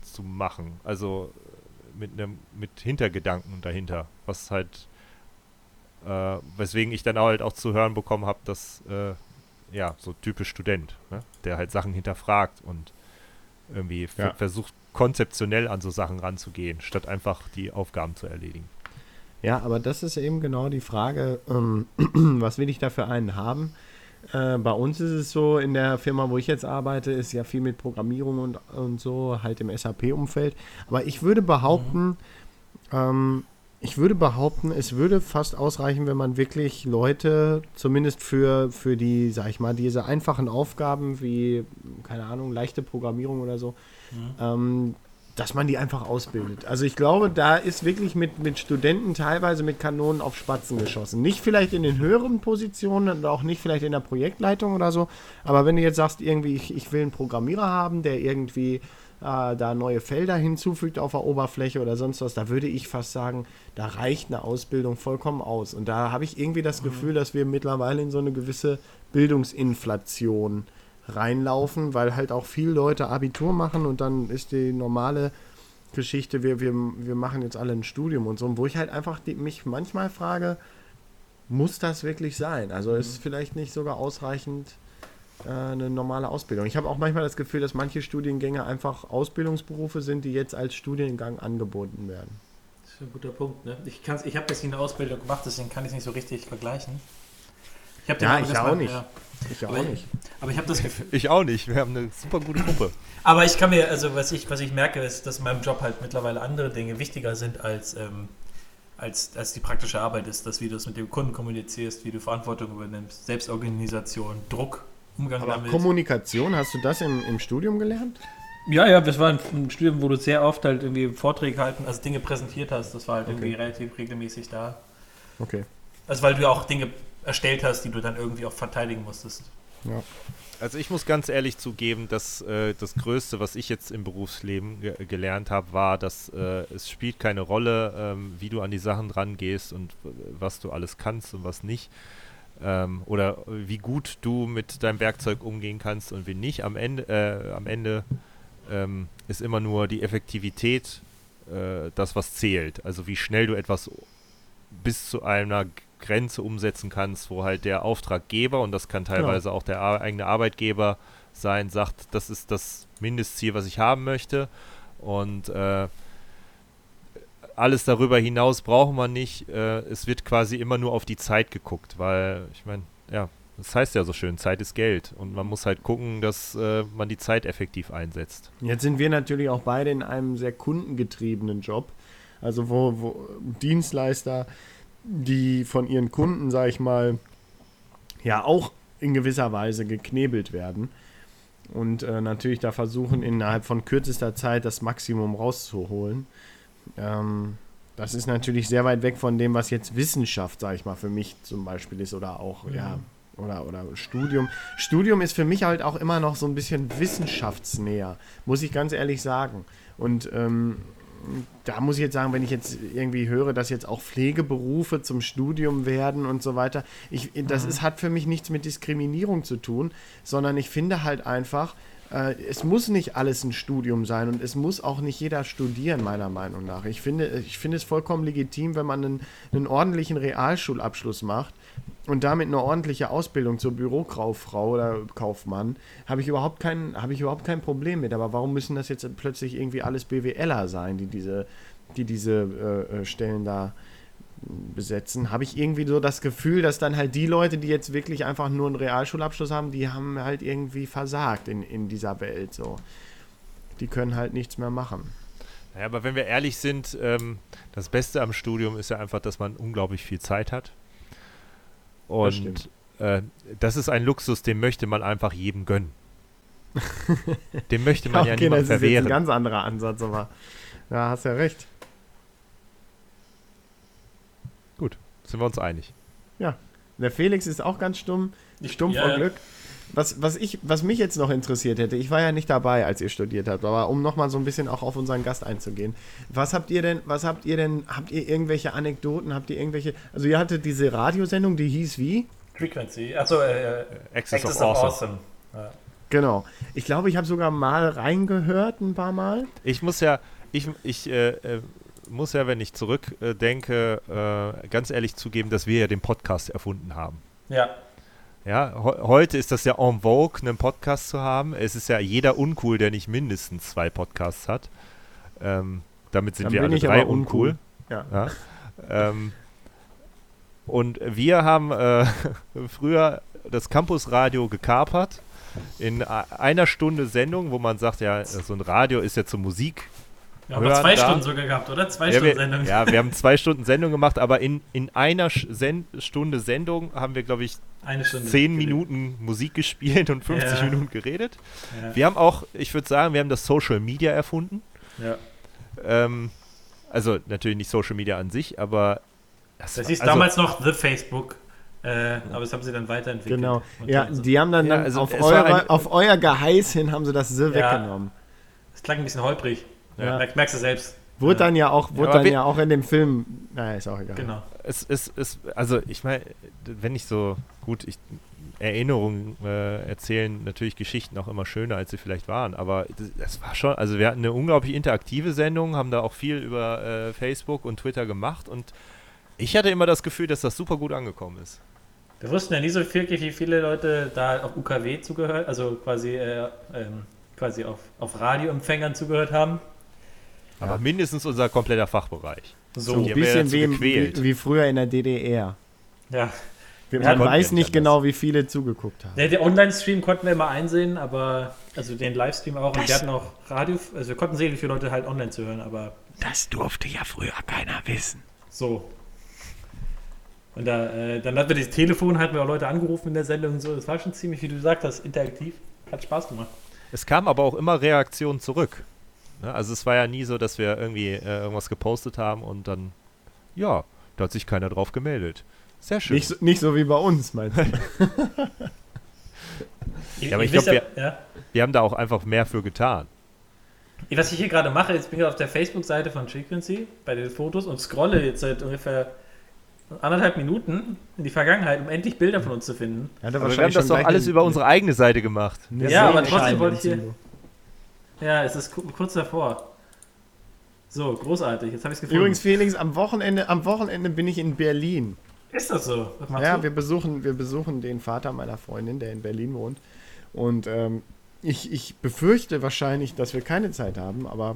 zu machen. Also äh, mit einem mit Hintergedanken dahinter, was halt äh, weswegen ich dann halt auch zu hören bekommen habe, dass äh, ja so typisch Student, ne? der halt Sachen hinterfragt und irgendwie Ja. versucht konzeptionell an so Sachen ranzugehen, statt einfach die Aufgaben zu erledigen. Ja, aber das ist eben genau die Frage, ähm, was will ich da für einen haben? Äh, bei uns ist es so, in der Firma, wo ich jetzt arbeite, ist ja viel mit Programmierung und, und so, halt im SAP-Umfeld. Aber ich würde behaupten, ähm, ich würde behaupten, es würde fast ausreichen, wenn man wirklich Leute, zumindest für, für die, sag ich mal, diese einfachen Aufgaben wie, keine Ahnung, leichte Programmierung oder so, Mhm. ähm, dass man die einfach ausbildet. Also ich glaube, da ist wirklich mit, mit Studenten teilweise mit Kanonen auf Spatzen geschossen. Nicht vielleicht in den höheren Positionen und auch nicht vielleicht in der Projektleitung oder so, aber wenn du jetzt sagst, irgendwie, ich, ich will einen Programmierer haben, der irgendwie äh, da neue Felder hinzufügt auf der Oberfläche oder sonst was, da würde ich fast sagen, da reicht eine Ausbildung vollkommen aus. Und da habe ich irgendwie das Gefühl, dass wir mittlerweile in so eine gewisse Bildungsinflation reinlaufen, weil halt auch viele Leute Abitur machen und dann ist die normale Geschichte, wir, wir, wir machen jetzt alle ein Studium und so, wo ich halt einfach die, mich manchmal frage, muss das wirklich sein? Also ist vielleicht nicht sogar ausreichend eine normale Ausbildung. Ich habe auch manchmal das Gefühl, dass manche Studiengänge einfach Ausbildungsberufe sind, die jetzt als Studiengang angeboten werden. Das ist ein guter Punkt. Ne? Ich, kann's- ich habe jetzt eine Ausbildung gemacht, deswegen kann ich es nicht so richtig vergleichen. Ich hab den Ja, ich das auch mal- nicht. Ja. Ich auch Aber- nicht. Aber ich habe das Gefühl. Ich auch nicht. Wir haben eine super gute Gruppe. Aber ich kann mir, also was ich, was ich merke, ist, dass in meinem Job halt mittlerweile andere Dinge wichtiger sind als, ähm, als, als die praktische Arbeit ist. Das, wie du es mit dem Kunden kommunizierst, wie du Verantwortung übernimmst, Selbstorganisation, Druck, Umgang Aber damit. Kommunikation, hast du das im, im Studium gelernt? Ja, ja, das war ein, ein Studium, wo du sehr oft halt irgendwie Vorträge halten, also Dinge präsentiert hast. Das war halt irgendwie Okay. relativ regelmäßig da. Okay. Also weil du auch Dinge erstellt hast, die du dann irgendwie auch verteidigen musstest. Ja. Also ich muss ganz ehrlich zugeben, dass äh, das Größte, was ich jetzt im Berufsleben ge gelernt habe, war, dass äh, es spielt keine Rolle, ähm, wie du an die Sachen rangehst und äh, was du alles kannst und was nicht. Ähm, oder wie gut du mit deinem Werkzeug umgehen kannst und wie nicht. Am Ende, äh, am Ende ähm, ist immer nur die Effektivität äh, das, was zählt. Also wie schnell du etwas bis zu einer Grenze umsetzen kannst, wo halt der Auftraggeber, und das kann teilweise auch der ar eigene Arbeitgeber sein, sagt, das ist das Mindestziel, was ich haben möchte. Und äh, alles darüber hinaus braucht man nicht. Äh, es wird quasi immer nur auf die Zeit geguckt, weil ich meine, ja, das heißt ja so schön, Zeit ist Geld. Und man muss halt gucken, dass äh, man die Zeit effektiv einsetzt. Jetzt sind wir natürlich auch beide in einem sehr kundengetriebenen Job. Also wo, wo Dienstleister, die von ihren Kunden, sag ich mal, ja auch in gewisser Weise geknebelt werden. Und äh, natürlich da versuchen, innerhalb von kürzester Zeit das Maximum rauszuholen. Ähm, das ist natürlich sehr weit weg von dem, was jetzt Wissenschaft, sag ich mal, für mich zum Beispiel ist oder auch, ja, oder, oder Studium. Studium ist für mich halt auch immer noch so ein bisschen wissenschaftsnäher, muss ich ganz ehrlich sagen. Und ähm, da muss ich jetzt sagen, wenn ich jetzt irgendwie höre, dass jetzt auch Pflegeberufe zum Studium werden und so weiter, ich, das ist, hat für mich nichts mit Diskriminierung zu tun, sondern ich finde halt einfach, es muss nicht alles ein Studium sein und es muss auch nicht jeder studieren, meiner Meinung nach. Ich finde, ich finde es vollkommen legitim, wenn man einen, einen ordentlichen Realschulabschluss macht und damit eine ordentliche Ausbildung zur Bürokauffrau oder Kaufmann, habe ich überhaupt kein, ich überhaupt kein Problem mit. Aber warum müssen das jetzt plötzlich irgendwie alles BWLer sein, die diese, die diese äh, äh, Stellen da besetzen? Habe ich irgendwie so das Gefühl, dass dann halt die Leute, die jetzt wirklich einfach nur einen Realschulabschluss haben, die haben halt irgendwie versagt in, in dieser Welt so. Die können halt nichts mehr machen. Ja, aber wenn wir ehrlich sind, ähm, das Beste am Studium ist ja einfach, dass man unglaublich viel Zeit hat. Und stimmt. äh, das ist ein Luxus, den möchte man einfach jedem gönnen. den möchte man ja okay, niemand das ist ein verwehren. ganz anderer Ansatz, aber ja, hast ja recht. Gut, sind wir uns einig. Der Felix ist auch ganz stumm, stumm Ja, vor ja. Glück. Was, was, ich, was mich jetzt noch interessiert hätte, ich war ja nicht dabei, als ihr studiert habt, aber um nochmal so ein bisschen auch auf unseren Gast einzugehen. Was habt ihr denn, was habt ihr denn, habt ihr irgendwelche Anekdoten, habt ihr irgendwelche, also ihr hattet diese Radiosendung, die hieß wie? Frequency, äh, äh, Access, Access of of Awesome. Awesome. Ja. Genau. Ich glaube, ich habe sogar mal reingehört, ein paar Mal. Ich muss ja, ich, ich äh, äh, muss ja, wenn ich zurückdenke, äh, äh, ganz ehrlich zugeben, dass wir ja den Podcast erfunden haben. ja. Ja, he heute ist das ja en vogue, einen Podcast zu haben. Es ist ja jeder uncool, der nicht mindestens zwei Podcasts hat. Ähm, damit sind Dann wir alle drei uncool. uncool. Ja. Ja. Ähm, und wir haben äh, früher das Campusradio gekapert in einer Stunde Sendung, wo man sagt, ja, so ein Radio ist ja zur Musik. Wir haben zwei da. Stunden sogar gehabt, oder? Zwei Ja Stunden wir, Sendung. ja, wir haben zwei Stunden Sendung gemacht, aber in, in einer Sen Stunde Sendung haben wir, glaube ich, Eine Stunde. zehn Minuten Musik gespielt und 50 Ja. Minuten geredet. Ja. Wir haben auch, ich würde sagen, wir haben das Social Media erfunden. Ja. Ähm, also natürlich nicht Social Media an sich, aber Das war- hieß also, damals noch The Facebook, äh, aber das haben sie dann weiterentwickelt. Genau. Ja, so. die haben dann, Ja, dann also auf, eure, ein- auf euer Geheiß hin haben sie das so Ja. weggenommen. Das klang ein bisschen holprig. Ja. Merk- Merkst du selbst. Wurde dann ja auch, wurde aber dann ja auch in dem Film, naja, ist auch egal. Genau. es ist, es, also ich meine, wenn ich so, gut, ich, Erinnerungen äh, erzählen natürlich Geschichten auch immer schöner, als sie vielleicht waren, aber das, das war schon, also wir hatten eine unglaublich interaktive Sendung, haben da auch viel über äh, Facebook und Twitter gemacht und ich hatte immer das Gefühl, dass das super gut angekommen ist. Wir wussten ja nie so wirklich, wie viele Leute da auf UKW zugehört, also quasi, äh, ähm, quasi auf, auf Radioempfängern zugehört haben. Aber mindestens unser kompletter Fachbereich. So So, ein bisschen wie, wie, wie früher in der DDR. ja. Wir, Ja, weiß nicht genau, wie viele zugeguckt haben. Der, der Online-Stream konnten wir immer einsehen, aber, also den Livestream auch, und wir hatten auch Radio, also wir konnten sehen, wie viele Leute halt online zuhören, aber Das durfte ja früher keiner wissen. so. Und da, äh, dann hatten wir das Telefon, hatten wir auch Leute angerufen in der Sendung und so. Das war schon ziemlich, wie du gesagt hast, interaktiv. Hat Spaß gemacht. Es kam aber auch immer Reaktionen zurück. Ne? Also es war ja nie so, dass wir irgendwie äh, irgendwas gepostet haben und dann, ja, da hat sich keiner drauf gemeldet. Sehr schön. Nicht so, nicht so wie bei uns, meinst du? Ihr- aber ich glaub, wisst ja, ja, Wir haben da auch einfach mehr für getan. Was ich hier gerade mache, jetzt bin ich auf der Facebook-Seite von Frequency bei den Fotos und scrolle jetzt seit ungefähr anderthalb Minuten in die Vergangenheit, um endlich Bilder von uns zu finden. Er Aber wir haben das doch alles über unsere eigene Seite gemacht. Ja, aber trotzdem wollte ich hier-. Ja, es ist ku- kurz davor. So, großartig. Jetzt habe ich es gefunden. Übrigens, Felix, am Wochenende, am Wochenende bin ich in Berlin. ist das so? Ja, du? wir besuchen, wir besuchen den Vater meiner Freundin, der in Berlin wohnt. Und ähm, ich, ich befürchte wahrscheinlich, dass wir keine Zeit haben, aber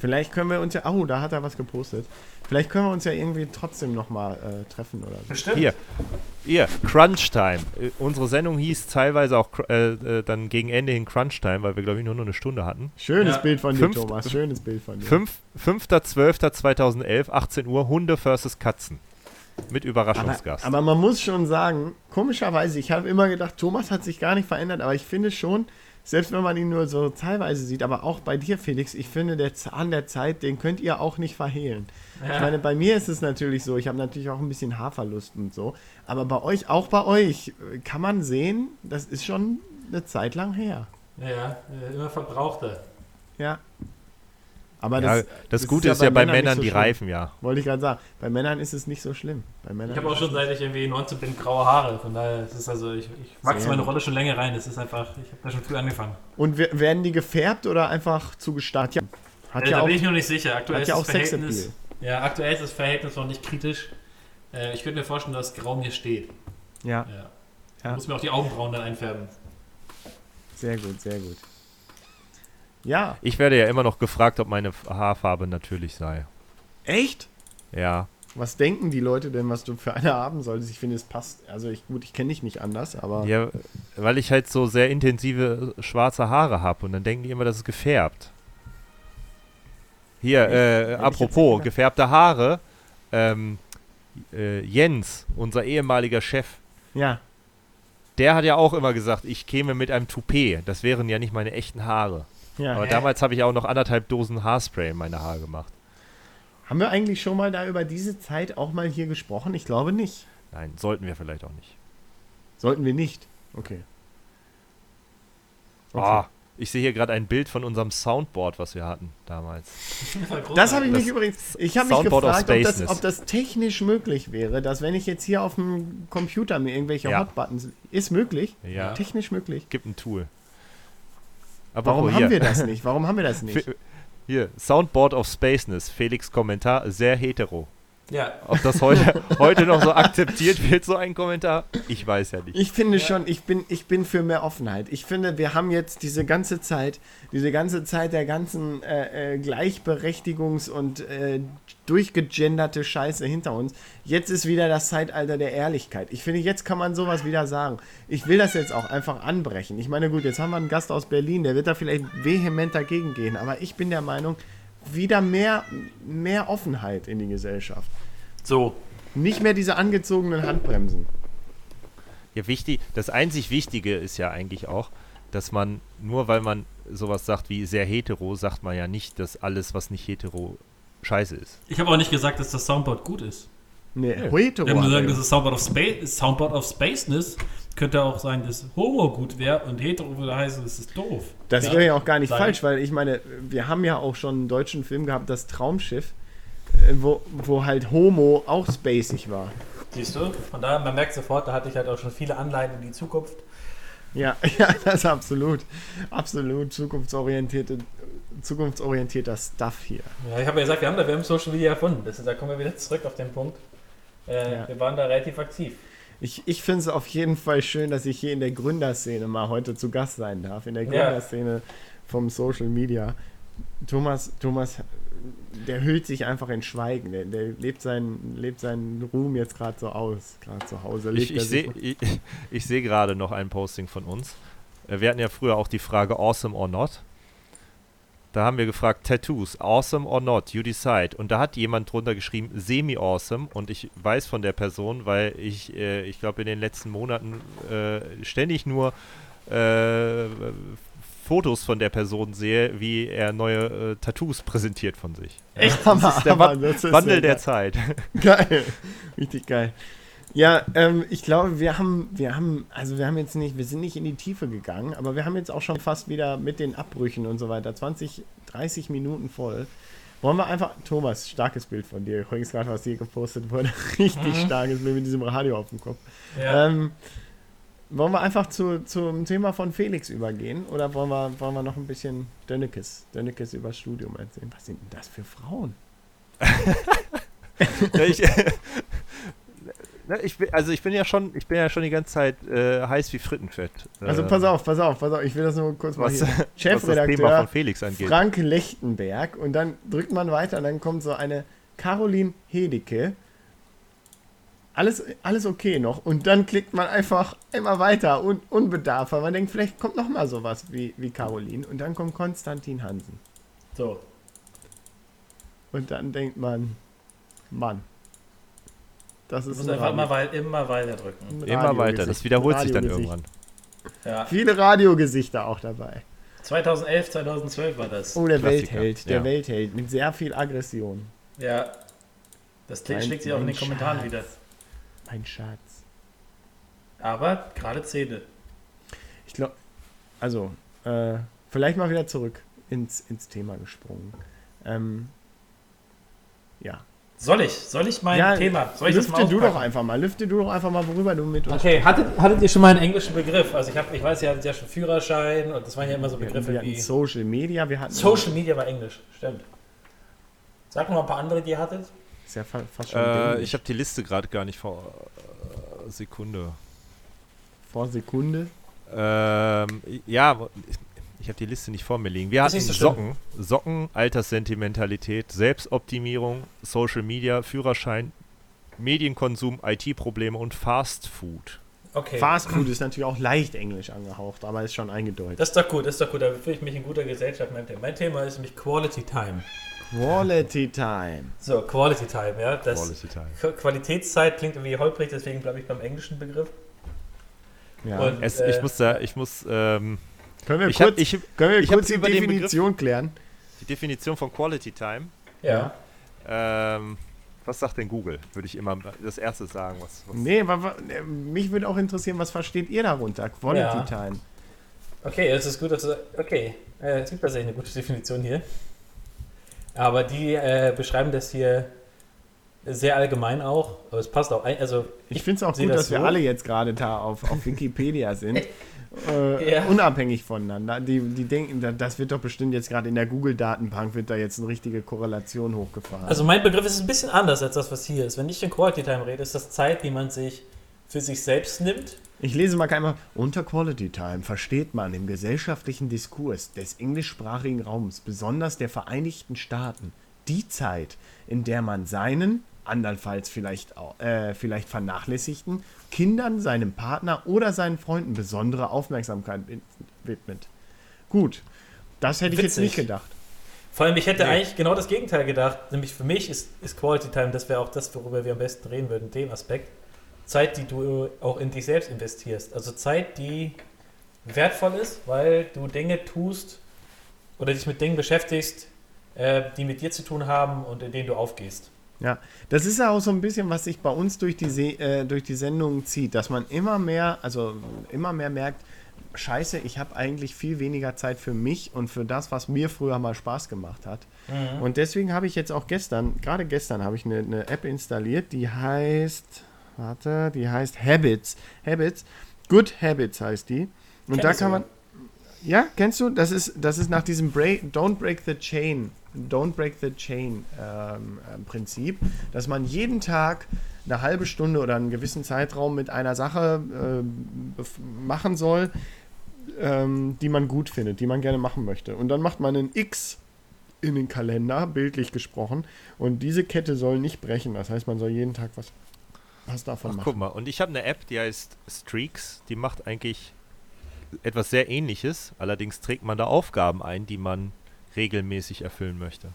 vielleicht können wir uns ja. Oh, da hat er was gepostet. Vielleicht können wir uns ja irgendwie trotzdem nochmal äh, treffen oder so. Bestimmt. Hier, hier, Crunch Time. Äh, unsere Sendung hieß teilweise auch äh, äh, dann gegen Ende hin Crunch Time, weil wir, glaube ich, nur noch eine Stunde hatten. Schönes Ja. Bild von dir, Fünf- Thomas. Schönes Bild von dir. Fünf- 5.12.2011, 18 Uhr, Hunde versus Katzen. Mit aber, Überraschungsgast. aber man muss schon sagen, komischerweise, ich habe immer gedacht, Thomas hat sich gar nicht verändert, aber ich finde schon, selbst wenn man ihn nur so teilweise sieht, aber auch bei dir, Felix, ich finde, der Zahn der Zeit, den könnt ihr auch nicht verhehlen. Ja. Ich meine, bei mir ist es natürlich so, ich habe natürlich auch ein bisschen Haarverlust und so, aber bei euch, auch bei euch, äh, kann man sehen, das ist schon eine Zeit lang her. Ja, ja, immer verbrauchter. Ja. Aber ja, das, das, Gute ist, ja bei Männern nicht so die schlimm. Reifen, ja. wollte ich gerade sagen, bei Männern ist es nicht so schlimm. Bei Männern Ich habe auch ist schon seit ich irgendwie 19 bin graue Haare. Von daher ist es also, ich, ich wachse meine. Rolle schon länger rein. Das ist einfach, ich habe da schon früh angefangen. Und we- werden die gefärbt oder einfach zugestarrt? Ja. Hat Äh, ja da auch, bin ich noch nicht sicher. Aktuell hat ist ja das. Verhältnis. Ja, aktuell ist das Verhältnis noch nicht kritisch. Äh, ich könnte mir vorstellen, dass Grau mir steht. Ja, Ja. Ja. Muss mir auch die Augenbrauen dann einfärben. sehr gut, sehr gut. Ja, Ich werde ja immer noch gefragt, ob meine Haarfarbe natürlich sei. echt? Ja. Was denken die Leute denn, was du für eine haben solltest? Ich finde, es passt. Also ich, gut, ich kenne dich nicht anders, aber ja. Weil ich halt so sehr intensive äh, schwarze Haare habe und dann denken die immer, das ist gefärbt. Hier, äh, apropos, gefärbte Haare. Ähm, äh, Jens, unser ehemaliger Chef, ja. der hat ja auch immer gesagt, ich käme mit einem Toupet. Das wären ja nicht meine echten Haare. Ja. Aber damals habe ich auch noch anderthalb Dosen Haarspray in meine Haare gemacht. Haben wir eigentlich schon mal da über diese Zeit auch mal hier gesprochen? Ich glaube nicht. Nein, sollten wir vielleicht auch nicht. Sollten wir nicht. Okay. Ah, ich sehe hier gerade ein Bild von unserem Soundboard, was wir hatten damals. Das habe ich Das mich übrigens. Ich habe mich Soundboard of gefragt, ob das, ob das technisch möglich wäre, dass wenn ich jetzt hier auf dem Computer mir irgendwelche Ja. Hotbuttons. Ist möglich? Ja, Technisch möglich. gibt ein Tool. Aber Warum oh, haben hier. wir das nicht? Warum haben wir das nicht? Hier, Soundboard of Spaceness, Felix Kommentar, sehr hetero. Ja, Ob das heute, heute noch so akzeptiert wird, so ein Kommentar, ich weiß ja nicht. Ich finde schon, ich bin, ich bin für mehr Offenheit. Ich finde, wir haben jetzt diese ganze Zeit, diese ganze Zeit der ganzen äh, äh, Gleichberechtigungs- und äh, durchgegenderte Scheiße hinter uns. Jetzt ist wieder das Zeitalter der Ehrlichkeit. Ich finde, jetzt kann man sowas wieder sagen. Ich will das jetzt auch einfach anbrechen. Ich meine, gut, jetzt haben wir einen Gast aus Berlin, der wird da vielleicht vehement dagegen gehen, aber ich bin der Meinung, wieder mehr, mehr Offenheit in die Gesellschaft. So. Nicht mehr diese angezogenen Handbremsen. Ja, wichtig, das einzig Wichtige ist ja eigentlich auch, dass man, nur weil man sowas sagt wie sehr hetero, sagt man ja nicht, dass alles, was nicht hetero, scheiße ist. Ich habe auch nicht gesagt, dass das Soundboard gut ist. Nee, Wir hetero. gesagt, er dass das Soundboard of, Space, Soundboard of Spaceness könnte auch sein, dass Homo gut wäre und hetero würde heißen, das ist doof. Das Ja. wäre ja auch gar nicht Sein. falsch, weil ich meine, wir haben ja auch schon einen deutschen Film gehabt, das Traumschiff, äh, wo, wo halt Homo auch spacig war. Siehst du? Von daher, man merkt sofort, da hatte ich halt auch schon viele Anleihen in die Zukunft. Ja, ja, das ist absolut, absolut zukunftsorientierte, zukunftsorientierter Stuff hier. Ja, ich habe ja gesagt, wir haben da, wir haben Social Media erfunden. Das, da kommen wir wieder zurück auf den Punkt. Äh, Ja. Wir waren da relativ aktiv. Ich, ich finde es auf jeden Fall schön, dass ich hier in der Gründerszene mal heute zu Gast sein darf. In der Ja. Gründerszene vom Social Media. Thomas, Thomas, der hüllt sich einfach in Schweigen. Der, der lebt, seinen, lebt seinen Ruhm jetzt gerade so aus. Gerade zu Hause. Ich, er ich sich- sehe ich, ich seh gerade noch ein Posting von uns. Äh, Wir hatten ja früher auch die Frage awesome or not. Da haben wir gefragt, Tattoos, awesome or not, you decide. Und da hat jemand drunter geschrieben, semi-awesome. Und ich weiß von der Person, weil ich, äh, ich glaube, in den letzten Monaten äh, ständig nur äh, Fotos von der Person sehe, wie er neue äh, Tattoos präsentiert von sich. Echt? Das ist der Aber Wan- das ist Wandel ja der geil. Zeit. Geil. Richtig geil. Ja, ähm, ich glaube, wir haben, wir haben, also wir haben jetzt nicht, wir sind nicht in die Tiefe gegangen, aber wir haben jetzt auch schon fast wieder mit den Abbrüchen und so weiter 20, 30 Minuten voll. Wollen wir einfach, Thomas, starkes Bild von dir, übrigens gerade, was hier gepostet wurde, richtig starkes Bild mit diesem Radio auf dem Kopf. Ja. Ähm, wollen wir einfach zu, zum Thema von Felix übergehen oder wollen wir, wollen wir noch ein bisschen Dönnekes, Dönnekes übers Studium erzählen? Was sind denn das für Frauen? Ja, ich, Ne, ich bin, also ich bin ja schon, ich bin ja schon die ganze Zeit äh, heiß wie Frittenfett. Also äh, pass auf, pass auf, pass auf, ich will das nur kurz mal was, hier. was das Thema Chefredakteur von Felix angeht. Frank Lechtenberg und dann drückt man weiter und dann kommt so eine Caroline Hedicke. Alles, alles okay noch und dann klickt man einfach immer weiter und unbedarft, weil man denkt, vielleicht kommt noch mal sowas wie, wie Caroline und dann kommt Konstantin Hansen So. und dann denkt man, Mann, das Du ist einfach Radio- immer, wei immer weiter drücken. Immer weiter, das wiederholt sich dann irgendwann. Ja. Viele Radiogesichter auch dabei. 2011, 2012 war das. Oh, der Klassiker, Weltheld, der ja. Weltheld mit sehr viel Aggression. Ja. Das Mein- schlägt sich auch in den Kommentaren Schatz. wieder. Mein Schatz. Aber gerade Zähne. Ich glaube, also, äh, vielleicht mal wieder zurück ins, ins Thema gesprungen. Ähm, ja. Soll ich? Soll ich mein ja, Thema? Soll ich das lüfte mal du doch einfach mal. Lüfte du doch einfach mal, worüber du mit uns Okay, hattet, hattet ihr schon mal einen englischen Begriff? Also ich, hab, ich weiß, ihr hattet ja schon Führerschein und das waren ja immer so wir, Begriffe wir hatten wie... Social Media, wir hatten. Social Media war Englisch, stimmt. Sag noch mal ein paar andere, die ihr hattet. Ist ja fa- fast schon Äh, ich habe die Liste gerade gar nicht vor äh, Sekunde. vor Sekunde. Ähm, ja, ich, habe die Liste nicht vor mir liegen. Wir Ist hatten so schlimm. Socken, Socken, Alterssentimentalität, Selbstoptimierung, Social Media, Führerschein, Medienkonsum, IT-Probleme und Fast Food. Okay. Fast Food ist natürlich auch leicht englisch angehaucht, aber ist schon eingedeutet. Das ist doch gut, das ist doch gut. Da fühle ich mich in guter Gesellschaft. Mein Thema, mein Thema ist nämlich Quality Time. Quality Time. So, Quality Time, ja. Das Quality Time. Qu- Qualitätszeit klingt irgendwie holprig, deswegen bleibe ich beim englischen Begriff. Ja. Und- Es, Äh, ich muss da, ich muss ähm, können wir ich hab, kurz, ich, können wir ich hab kurz die Definition klären? die Definition von Quality Time. Ja. Ähm, was sagt denn Google? Würde ich immer das erste sagen. Was, was Nee, aber, äh, mich würde auch interessieren, was versteht ihr darunter? Quality Ja. Time. Okay, es ist gut, dass du. Okay, äh, es gibt tatsächlich eine gute Definition hier. Aber die äh, beschreiben das hier sehr allgemein auch. Aber es passt auch. ein- Also, Ich finde es auch gut, das dass wir so. alle jetzt gerade da auf, auf Wikipedia sind. Äh, Ja. Unabhängig voneinander. Die, die denken, da- das wird doch bestimmt jetzt gerade in der Google-Datenbank wird da jetzt eine richtige Korrelation hochgefahren. also mein Begriff ist ein bisschen anders als das, was hier ist. Wenn ich in Quality Time rede, ist das Zeit, die man sich für sich selbst nimmt. ich lese mal einmal. Unter Quality Time versteht man im gesellschaftlichen Diskurs des englischsprachigen Raums, besonders der Vereinigten Staaten, die Zeit, in der man seinen, andernfalls vielleicht, auch, äh, vielleicht vernachlässigten, Kindern, seinem Partner oder seinen Freunden besondere Aufmerksamkeit wid- widmet. Gut, das hätte ich jetzt Witzig. nicht gedacht. Vor allem, ich hätte Nee. eigentlich genau das Gegenteil gedacht. Nämlich für mich ist, ist Quality Time, das wäre auch das, worüber wir am besten reden würden, dem Aspekt. Zeit, die du auch in dich selbst investierst. Also Zeit, die wertvoll ist, weil du Dinge tust oder dich mit Dingen beschäftigst, äh, die mit dir zu tun haben und in denen du aufgehst. Ja, das ist ja auch so ein bisschen, was sich bei uns durch die, Se äh, durch die Sendung zieht, dass man immer mehr, also immer mehr merkt, scheiße, ich habe eigentlich viel weniger Zeit für mich und für das, was mir früher mal Spaß gemacht hat. Und deswegen habe ich jetzt auch gestern, gerade gestern, habe ich eine, eine App installiert, die heißt, warte, die heißt Habits. Habits, Good Habits heißt die. Und Kenn da kann man, ja, kennst du? Das ist, das ist nach diesem Break, Don't Break the Chain, Don't Break the Chain ähm, ähm, Prinzip, dass man jeden Tag eine halbe Stunde oder einen gewissen Zeitraum mit einer Sache bef- machen soll, ähm, die man gut findet, die man gerne machen möchte. Und dann macht man ein X in den Kalender, bildlich gesprochen, und diese Kette soll nicht brechen. Das heißt, man soll jeden Tag was, was davon Ach, machen. guck mal, und ich habe eine App, die heißt Streaks. Die macht eigentlich etwas sehr ähnliches. Allerdings trägt man da Aufgaben ein, die man regelmäßig erfüllen möchte.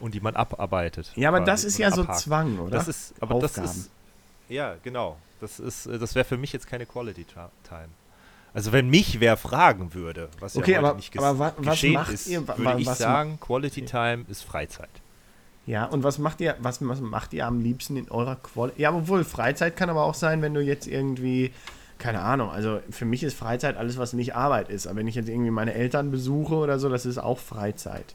Und die man abarbeitet. Ja, aber das ist ja so abhakt. Zwang, oder? Das ist, aber das Aufgaben. ist, ja, genau. Das ist, äh, das wäre für mich jetzt keine Quality Ti- Time. Also wenn mich wer fragen würde, was Okay, ja aber- nicht ges aber wa- was geschehen macht ist, ihr- würde ich sagen, Quality Time ist Freizeit. Ja, und was macht ihr, was, was macht ihr am liebsten in eurer Qualität? Ja, obwohl Freizeit kann aber auch sein, wenn du jetzt irgendwie, keine Ahnung, also für mich ist Freizeit alles, was nicht Arbeit ist. Aber wenn ich jetzt irgendwie meine Eltern besuche oder so, das ist auch Freizeit.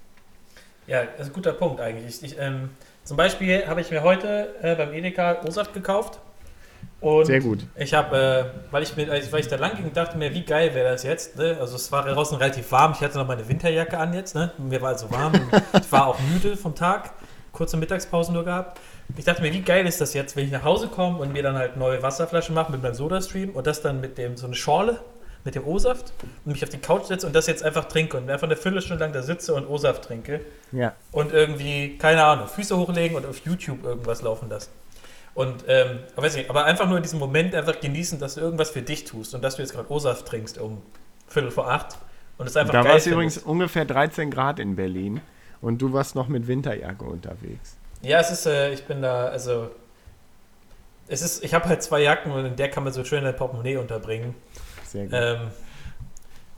Ja, das ist ein guter Punkt eigentlich. Ich, ähm, zum Beispiel habe ich mir heute äh, beim Edeka O-Saft gekauft. Und Sehr gut. Ich habe, äh, weil, ich mir, weil ich da lang ging, dachte mir, wie geil wäre das jetzt. Ne? Also es war draußen relativ warm. Ich hatte noch meine Winterjacke an jetzt. Ne? Mir war also warm. ich war auch müde vom Tag. Kurze Mittagspause nur gehabt. Ich dachte mir, wie geil ist das jetzt, wenn ich nach Hause komme und mir dann halt neue Wasserflaschen mache mit meinem Soda-Stream und das dann mit dem so eine Schorle mit dem O-Saft und mich auf die Couch setze und das jetzt einfach trinke und einfach eine Viertelstunde lang da sitze und O-Saft trinke Ja. und irgendwie, keine Ahnung, Füße hochlegen und auf YouTube irgendwas laufen lassen. Und, ähm, aber weiß nicht, aber einfach nur in diesem Moment einfach genießen, dass du irgendwas für dich tust und dass du jetzt gerade O-Saft trinkst um Viertel vor acht und es einfach Da war es übrigens ungefähr 13 Grad in Berlin und du warst noch mit Winterjacke unterwegs. Ja, es ist, äh, ich bin da, also, es ist, ich habe halt zwei Jacken und in der kann man so schön ein Portemonnaie unterbringen. Sehr gut. Ähm,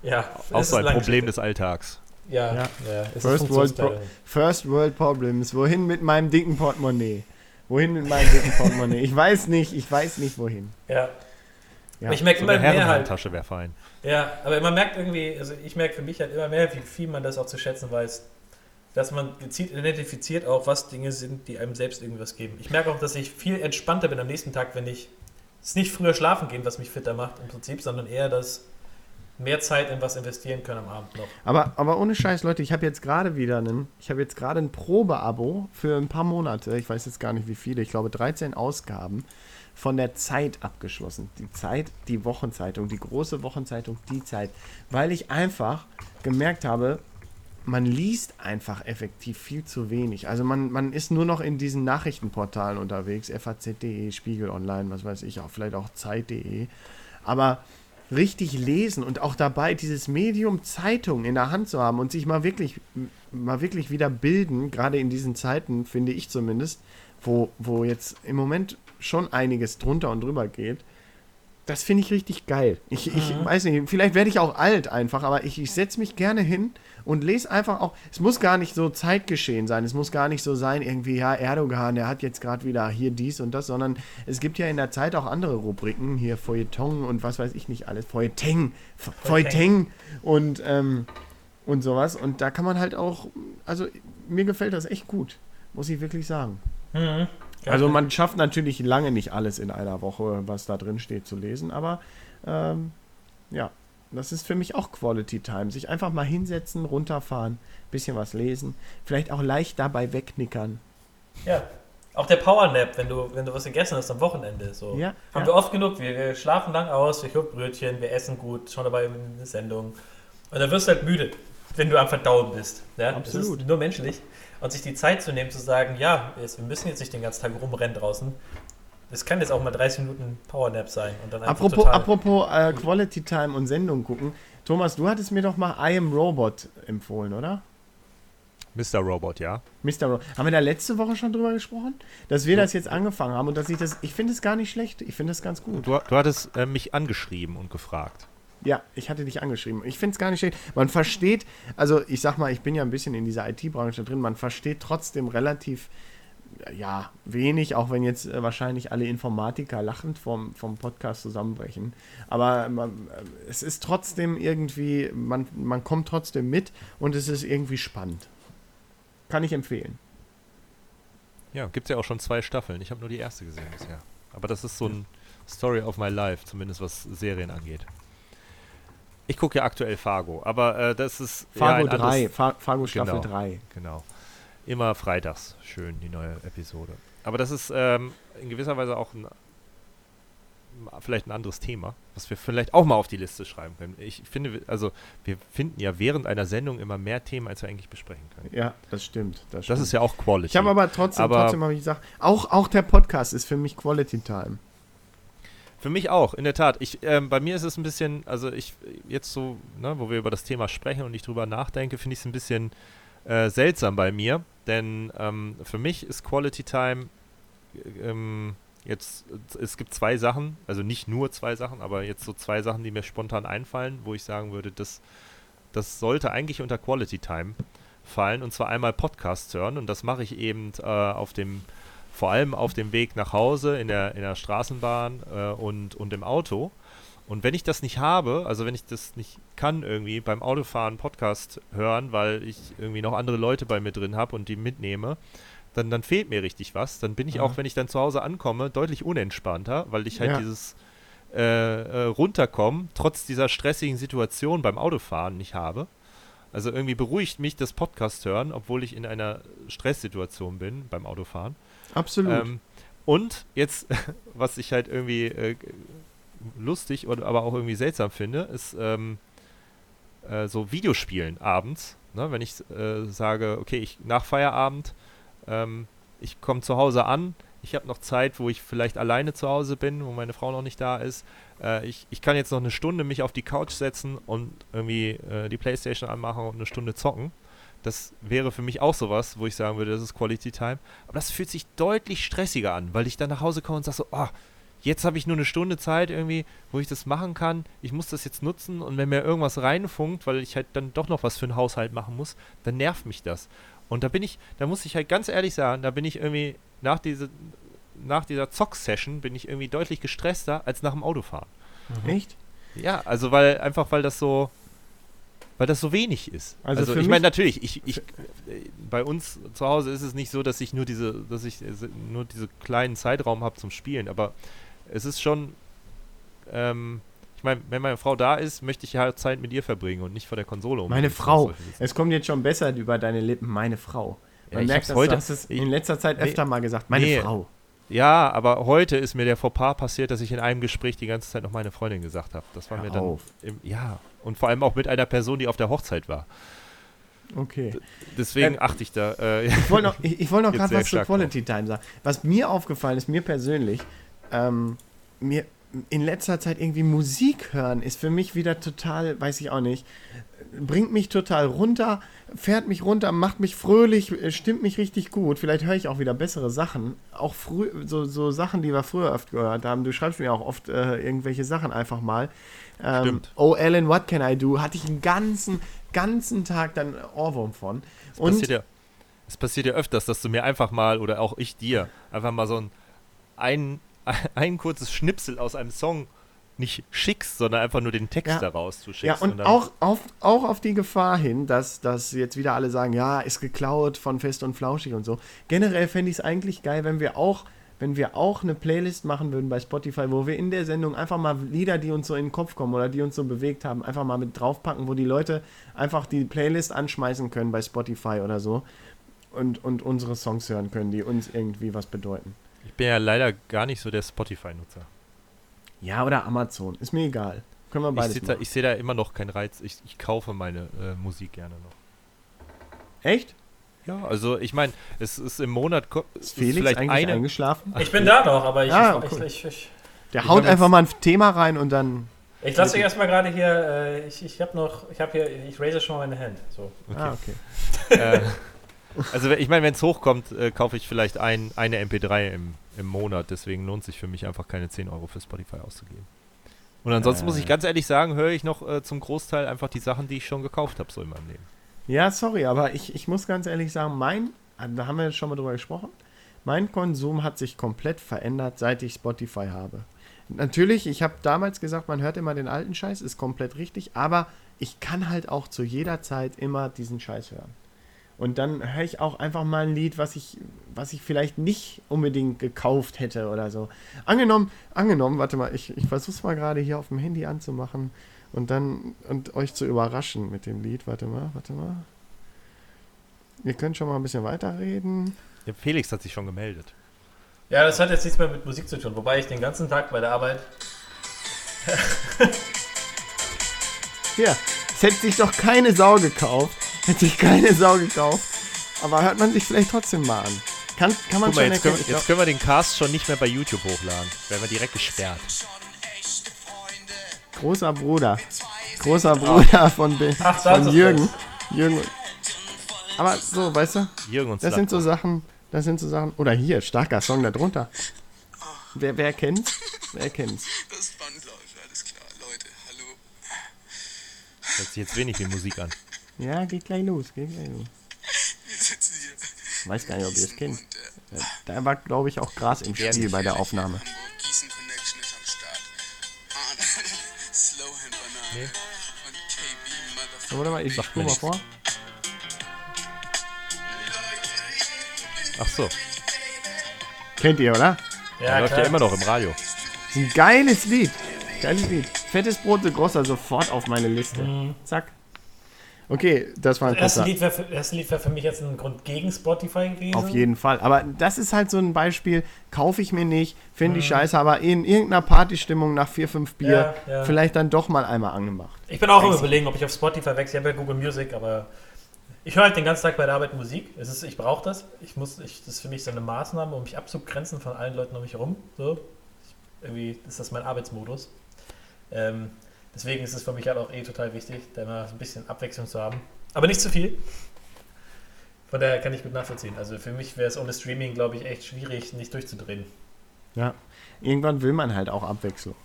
ja, Auch so ist ein Problem des Alltags. Ja, Ja. ja. es ist First World, Pro. First World Problems. Wohin mit meinem dicken Portemonnaie? Wohin mit meinem dicken Portemonnaie? Ich weiß nicht, ich weiß nicht wohin. Ja. Ja. Aber ich merke So immer eine mehr halt, Herrenhandtasche wäre fein. Ja, aber man merkt irgendwie, also ich merke für mich halt immer mehr, wie viel man das auch zu schätzen weiß. Dass man gezielt identifiziert auch, was Dinge sind, die einem selbst irgendwas geben. Ich merke auch, dass ich viel entspannter bin am nächsten Tag, wenn ich. Es nicht früher schlafen gehen, was mich fitter macht im Prinzip, sondern eher das mehr Zeit in was investieren können am Abend noch. Aber, aber ohne Scheiß, Leute, ich habe jetzt gerade wieder einen, ich habe jetzt gerade ein Probeabo für ein paar Monate, ich weiß jetzt gar nicht wie viele, ich glaube 13 Ausgaben von der Zeit abgeschlossen. Die Zeit, die Wochenzeitung, die große Wochenzeitung, die Zeit, weil ich einfach gemerkt habe, man liest einfach effektiv viel zu wenig. Also man, man ist nur noch in diesen Nachrichtenportalen unterwegs, FAZ.de, Spiegel Online, was weiß ich, auch vielleicht auch Zeit.de. Aber richtig lesen und auch dabei dieses Medium Zeitung in der Hand zu haben und sich mal wirklich, mal wirklich wieder bilden, gerade in diesen Zeiten, finde ich zumindest, wo, wo jetzt im Moment schon einiges drunter und drüber geht. Das finde ich richtig geil. Ich, ich weiß nicht, vielleicht werde ich auch alt einfach, aber ich, ich setze mich gerne hin und lese einfach auch. Es muss gar nicht so Zeitgeschehen sein. Es muss gar nicht so sein, irgendwie, ja, Erdogan, der hat jetzt gerade wieder hier dies und das, sondern es gibt ja in der Zeit auch andere Rubriken, hier Feuilleton und was weiß ich nicht alles. Feuilleton, Fe- Feuilleton und, ähm, und sowas. Und da kann man halt auch, also mir gefällt das echt gut, muss ich wirklich sagen. Mhm. Also man schafft natürlich lange nicht alles in einer Woche, was da drin steht, zu lesen, aber ähm, ja, das ist für mich auch Quality Time. Sich einfach mal hinsetzen, runterfahren, bisschen was lesen, vielleicht auch leicht dabei wegnickern. Ja. Auch der Powernap, wenn du, wenn du was gegessen hast am Wochenende. So. Ja, Haben ja. wir oft genug. Wir, wir schlafen lang aus, wir hören Brötchen, wir essen gut, schauen dabei eine Sendung. Und dann wirst du halt müde, wenn du am Verdauen bist. Ja? Das Absolut. ist nur menschlich. Und sich die Zeit zu nehmen, zu sagen, ja, wir müssen jetzt nicht den ganzen Tag rumrennen draußen. Das kann jetzt auch mal 30 Minuten Powernap sein. Und dann einfach Apropos, total, apropos äh, Quality Time und Sendung gucken. Thomas, du hattest mir doch mal I Am Robot empfohlen, oder? Mr. Robot, ja. Mr. Robot. Haben wir da letzte Woche schon drüber gesprochen? Dass wir das jetzt angefangen haben und dass ich das, ich finde es gar nicht schlecht. Ich finde es ganz gut. Du, du hattest äh, mich angeschrieben und gefragt. Ja, ich hatte dich angeschrieben. Ich finde es gar nicht schlecht. Man versteht, also ich sag mal, ich bin ja ein bisschen in dieser IT-Branche drin, man versteht trotzdem relativ, ja, wenig, auch wenn jetzt äh, wahrscheinlich alle Informatiker lachend vom, vom Podcast zusammenbrechen. Aber man, äh, es ist trotzdem irgendwie, man, man kommt trotzdem mit und es ist irgendwie spannend. Kann ich empfehlen. Ja, gibt es ja auch schon zwei Staffeln. Ich habe nur die erste gesehen bisher. Aber das ist so ein Story of my life, zumindest was Serien angeht. Ich gucke ja aktuell Fargo, aber äh, das ist Fargo ja, ein 3, anderes- Fa Fargo Staffel Genau. 3. Genau. Immer freitags schön die neue Episode. Aber das ist ähm, in gewisser Weise auch ein, vielleicht ein anderes Thema, was wir vielleicht auch mal auf die Liste schreiben können. Ich finde, also wir finden ja während einer Sendung immer mehr Themen, als wir eigentlich besprechen können. Ja, das stimmt. Das, Das stimmt. ist ja auch Quality. Ich habe aber trotzdem, Aber- trotzdem habe ich gesagt, auch, auch der Podcast ist für mich Quality Time. Für mich auch, in der Tat. Ich, ähm, bei mir ist es ein bisschen, also ich jetzt so, ne, wo wir über das Thema sprechen und ich drüber nachdenke, finde ich es ein bisschen äh, seltsam bei mir, denn ähm, für mich ist Quality Time äh, ähm, jetzt, es gibt zwei Sachen, also nicht nur zwei Sachen, aber jetzt so zwei Sachen, die mir spontan einfallen, wo ich sagen würde, das, das sollte eigentlich unter Quality Time fallen und zwar einmal Podcasts hören und das mache ich eben äh, auf dem vor allem auf dem Weg nach Hause in der, in der Straßenbahn äh, und, und im Auto. Und wenn ich das nicht habe, also wenn ich das nicht kann, irgendwie beim Autofahren Podcast hören, weil ich irgendwie noch andere Leute bei mir drin habe und die mitnehme, dann, dann fehlt mir richtig was. Dann bin ich auch, wenn ich dann zu Hause ankomme, deutlich unentspannter, weil ich halt Ja. dieses äh, äh, Runterkommen trotz dieser stressigen Situation beim Autofahren nicht habe. Also irgendwie beruhigt mich das Podcast hören, obwohl ich in einer Stresssituation bin beim Autofahren. Absolut. Ähm, und jetzt, was ich halt irgendwie äh, lustig oder aber auch irgendwie seltsam finde, ist ähm, äh, so Videospielen abends. Ne? Wenn ich äh, sage, okay, ich nach Feierabend, ähm, ich komme zu Hause an, ich habe noch Zeit, wo ich vielleicht alleine zu Hause bin, wo meine Frau noch nicht da ist. Äh, ich, ich kann jetzt noch eine Stunde mich auf die Couch setzen und irgendwie äh, die Playstation anmachen und eine Stunde zocken. Das wäre für mich auch sowas, wo ich sagen würde, das ist Quality Time. Aber das fühlt sich deutlich stressiger an, weil ich dann nach Hause komme und sage so, oh, jetzt habe ich nur eine Stunde Zeit irgendwie, wo ich das machen kann. Ich muss das jetzt nutzen und wenn mir irgendwas reinfunkt, weil ich halt dann doch noch was für den Haushalt machen muss, dann nervt mich das. Und da bin ich, da muss ich halt ganz ehrlich sagen, da bin ich irgendwie nach, diese, nach dieser Zock-Session bin ich irgendwie deutlich gestresster als nach dem Autofahren. Echt? Ja, also weil einfach weil das so weil das so wenig ist. Also Also, ich meine natürlich, ich, ich äh, bei uns zu Hause ist es nicht so, dass ich nur diese dass ich äh, nur diese kleinen Zeitraum habe zum Spielen, aber es ist schon ähm, ich meine, wenn meine Frau da ist, möchte ich ja Zeit mit ihr verbringen und nicht vor der Konsole. um Meine Frau. Es kommt jetzt schon besser über deine Lippen, meine Frau. Ja, Man ich merkt, dass heute- du hast es in letzter Zeit nee. öfter mal gesagt. Meine Nee. Frau. Ja, aber heute ist mir der Fauxpas passiert, dass ich in einem Gespräch die ganze Zeit noch meine Freundin gesagt habe. Das war Hör mir dann im, ja und vor allem auch mit einer Person, die auf der Hochzeit war. Okay. Deswegen Ähm, achte ich da. Äh, Ich wollte noch, ich, ich wollte noch gerade was zu stark Quality Time sagen. Was mir aufgefallen ist, mir persönlich, ähm, mir in letzter Zeit irgendwie Musik hören ist für mich wieder total, weiß ich auch nicht, bringt mich total runter, fährt mich runter, macht mich fröhlich, äh, stimmt mich richtig gut. Vielleicht höre ich auch wieder bessere Sachen. Auch früh, so, so Sachen, die wir früher oft gehört haben. Du schreibst mir auch oft äh, irgendwelche Sachen einfach mal. Ähm, Stimmt. Oh, Ellen, what can I do? Hatte ich einen ganzen, ganzen Tag dann Ohrwurm von. Es passiert, ja, es passiert ja öfters, dass du mir einfach mal, oder auch ich dir, einfach mal so ein, ein, ein kurzes Schnipsel aus einem Song nicht schickst, sondern einfach nur den Text Ja. daraus zu Ja, schickst. und dann- auch auf, auch auf die Gefahr hin, dass, dass jetzt wieder alle sagen, ja, ist geklaut von Fest und Flauschig und so. Generell fände ich es eigentlich geil, wenn wir auch, wenn wir auch eine Playlist machen würden bei Spotify, wo wir in der Sendung einfach mal Lieder, die uns so in den Kopf kommen oder die uns so bewegt haben, einfach mal mit draufpacken, wo die Leute einfach die Playlist anschmeißen können bei Spotify oder so und, und unsere Songs hören können, die uns irgendwie was bedeuten. Ich bin ja leider gar nicht so der Spotify-Nutzer. Ja, oder Amazon, ist mir egal. Können wir Ich beides sehe da, machen. ich seh da immer noch keinen Reiz. Ich, ich kaufe meine äh, Musik gerne noch. Echt? Ja, also ich meine, es ist im Monat Ist Felix vielleicht eigentlich eine. eingeschlafen? Ich bin da noch, aber ich, Ah, ich, cool. ich, ich, Der Ich haut einfach mal ein Thema rein und dann. ich lasse euch erstmal gerade hier, äh, ich, ich habe noch, ich habe hier, ich raise schon meine Hand. So. Ah, okay. äh, also ich meine, wenn es hochkommt, äh, kaufe ich vielleicht ein, eine MP3 im, im Monat. Deswegen lohnt sich für mich einfach keine 10 Euro für Spotify auszugeben. Und ansonsten muss Äh. ich ganz ehrlich sagen, höre ich noch äh, zum Großteil einfach die Sachen, die ich schon gekauft habe, so in meinem Leben. Ja, sorry, aber ich, ich muss ganz ehrlich sagen, mein, da haben wir jetzt schon mal drüber gesprochen, mein Konsum hat sich komplett verändert, seit ich Spotify habe. Natürlich, ich habe damals gesagt, man hört immer den alten Scheiß, ist komplett richtig, aber ich kann halt auch zu jeder Zeit immer diesen Scheiß hören. Und dann höre ich auch einfach mal ein Lied, was ich, was ich vielleicht nicht unbedingt gekauft hätte oder so. Angenommen, angenommen, warte mal, ich, ich versuche es mal gerade hier auf dem Handy anzumachen und dann und euch zu überraschen mit dem Lied. Warte mal, warte mal. Ihr könnt schon mal ein bisschen weiterreden. Ja, Felix hat sich schon gemeldet. Ja, das hat jetzt nichts mehr mit Musik zu tun, wobei ich den ganzen Tag bei der Arbeit. Hier, es hätte sich doch keine Sau gekauft. Hätte sich keine Sau gekauft. Aber hört man sich vielleicht trotzdem mal an. Kann, kann man Guck mal, schon jetzt können, erkennen. wir- jetzt können wir den Cast schon nicht mehr bei YouTube hochladen. Werden wir direkt gesperrt. Großer Bruder. Großer Bruder von, Be Ach, das von ist Jürgen. Jürgen. Aber so, weißt du, Jürgen und das sind so. Sachen, das sind so Sachen. Oder hier, starker Song darunter. Wer, wer kennt's? Wer kennt's? Das ist Bandläufe, alles klar. Leute, hallo. Hört sich jetzt wenig wie Musik an. Ja, geht gleich los, geht gleich los. Wir sitzen hier. Weiß gar nicht, ob ihr es kennt. Und, äh, Da war, glaube ich, auch Gras im Spiel bei der Aufnahme. Gießen Connection ist am Start. Arne, Slowhand Banane. Und KB Motherfucker. So, warte mal, ich mir mal vor. Ach so, Kennt ihr, oder? ja, läuft ja immer noch im Radio. Ein geiles Lied. Geiles Lied. Fettes Brot de Grosser sofort auf meine Liste. Zack. Okay, das war ein Das erste. Lied wäre für, das erste Lied wär für mich jetzt ein Grund gegen Spotify gewesen. Auf jeden Fall. Aber das ist halt so ein Beispiel, kaufe ich mir nicht, finde ich scheiße, aber in irgendeiner Partystimmung nach vier, fünf Bier Ja, ja. vielleicht dann doch mal einmal angemacht. Ich bin auch immer überlegen, ob ich auf Spotify wechsle. Ich habe ja Google Music, aber ich höre halt den ganzen Tag bei der Arbeit Musik. Es ist, ich brauche das. Ich muss, ich, das ist für mich so eine Maßnahme, um mich abzugrenzen von allen Leuten um mich herum. So. Ich, irgendwie ist das mein Arbeitsmodus. Ähm, deswegen ist es für mich halt auch eh total wichtig, da mal ein bisschen Abwechslung zu haben. Aber nicht zu viel. Von daher kann ich gut nachvollziehen. Also für mich wäre es ohne Streaming, glaube ich, echt schwierig, nicht durchzudrehen. Ja. Irgendwann will man halt auch Abwechslung.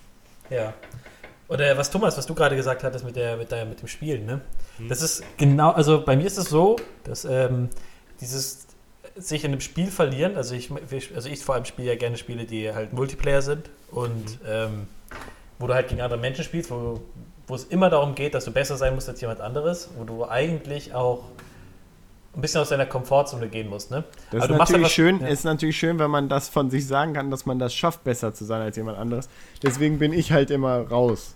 Ja. Oder was Thomas, was du gerade gesagt hattest mit, der, mit, der, mit dem Spielen, ne? Das ist genau, also bei mir ist es so, dass ähm, dieses sich in einem Spiel verlieren, also ich, also ich vor allem spiele ja gerne Spiele, die halt Multiplayer sind und ähm, wo du halt gegen andere Menschen spielst, wo, wo es immer darum geht, dass du besser sein musst als jemand anderes, wo du eigentlich auch ein bisschen aus deiner Komfortzone gehen musst, ne? Das ist natürlich, einfach- schön, ja. ist natürlich schön, wenn man das von sich sagen kann, dass man das schafft, besser zu sein als jemand anderes. Deswegen bin ich halt immer raus.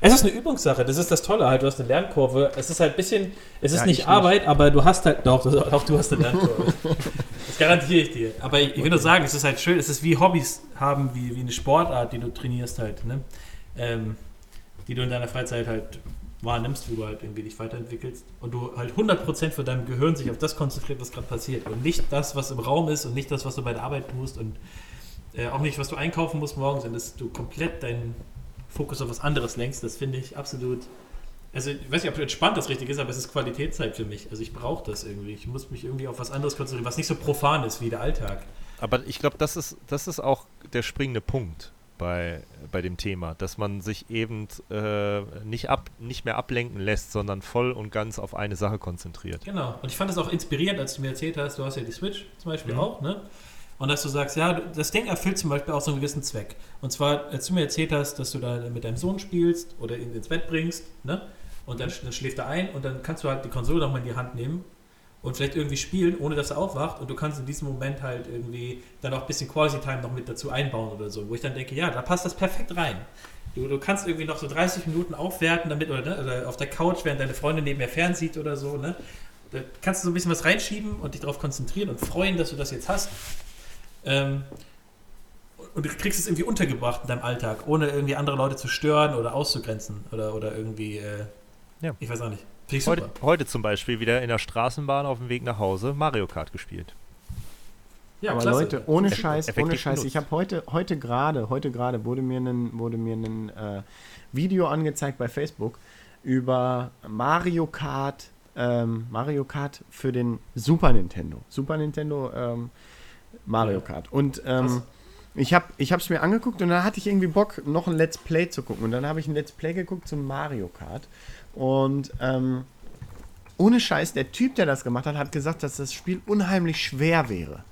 Es ist eine Übungssache, das ist das Tolle halt. Du hast eine Lernkurve. Es ist halt ein bisschen, es ist Ja, nicht ich Arbeit, aber du hast halt, doch, du- auch du hast eine Lernkurve. das garantiere ich dir. Aber ich, ich will nur sagen, es ist halt schön, es ist wie Hobbys haben, wie, wie eine Sportart, die du trainierst halt, ne? Ähm, die du in deiner Freizeit halt wahrnimmst, wo du halt irgendwie dich weiterentwickelst und du halt 100% für dein Gehirn sich auf das konzentriert, was gerade passiert und nicht das, was im Raum ist und nicht das, was du bei der Arbeit tust und äh, auch nicht, was du einkaufen musst morgens, sondern dass du komplett deinen Fokus auf was anderes lenkst, das finde ich absolut. Also, ich weiß nicht, ob entspannt das richtig ist, aber es ist Qualitätszeit für mich. Also, ich brauche das irgendwie. Ich muss mich irgendwie auf was anderes konzentrieren, was nicht so profan ist wie der Alltag. Aber ich glaube, das ist, das ist auch der springende Punkt bei, bei dem Thema, dass man sich eben äh, nicht, ab, nicht mehr ablenken lässt, sondern voll und ganz auf eine Sache konzentriert. Genau. Und ich fand es auch inspirierend, als du mir erzählt hast, du hast ja die Switch zum Beispiel Mhm. auch, ne? Und dass du sagst, ja, das Ding erfüllt zum Beispiel auch so einen gewissen Zweck. Und zwar, als du mir erzählt hast, dass du da mit deinem Sohn spielst oder ihn ins Bett bringst, ne? Und dann, dann schläft er ein und dann kannst du halt die Konsole nochmal in die Hand nehmen und vielleicht irgendwie spielen, ohne dass er aufwacht. Und du kannst in diesem Moment halt irgendwie dann auch ein bisschen Quality Time noch mit dazu einbauen oder so. Wo ich dann denke, ja, da passt das perfekt rein. Du, du kannst irgendwie noch so 30 Minuten aufwerten damit oder, ne, oder auf der Couch, während deine Freundin neben mir fernsieht oder so, ne? Da kannst du so ein bisschen was reinschieben und dich darauf konzentrieren und freuen, dass du das jetzt hast. Ähm, und du kriegst es irgendwie untergebracht in deinem Alltag, ohne irgendwie andere Leute zu stören oder auszugrenzen oder, oder irgendwie, äh, Ja. ich weiß auch nicht. Heute, super. heute zum Beispiel wieder in der Straßenbahn auf dem Weg nach Hause Mario Kart gespielt. Ja, Aber klasse. Leute, ohne Effektiv- Scheiß, ohne Scheiß. Ich habe heute, heute gerade, heute gerade wurde mir ein, wurde mir ein äh, Video angezeigt bei Facebook über Mario Kart, ähm, Mario Kart für den Super Nintendo. Super Nintendo ähm, Mario Kart. Und ähm. Ich habe es mir angeguckt und dann hatte ich irgendwie Bock, noch ein Let's Play zu gucken. Und dann habe ich ein Let's Play geguckt zum Mario Kart. Und ähm, ohne Scheiß, der Typ, der das gemacht hat, hat gesagt, dass das Spiel unheimlich schwer wäre.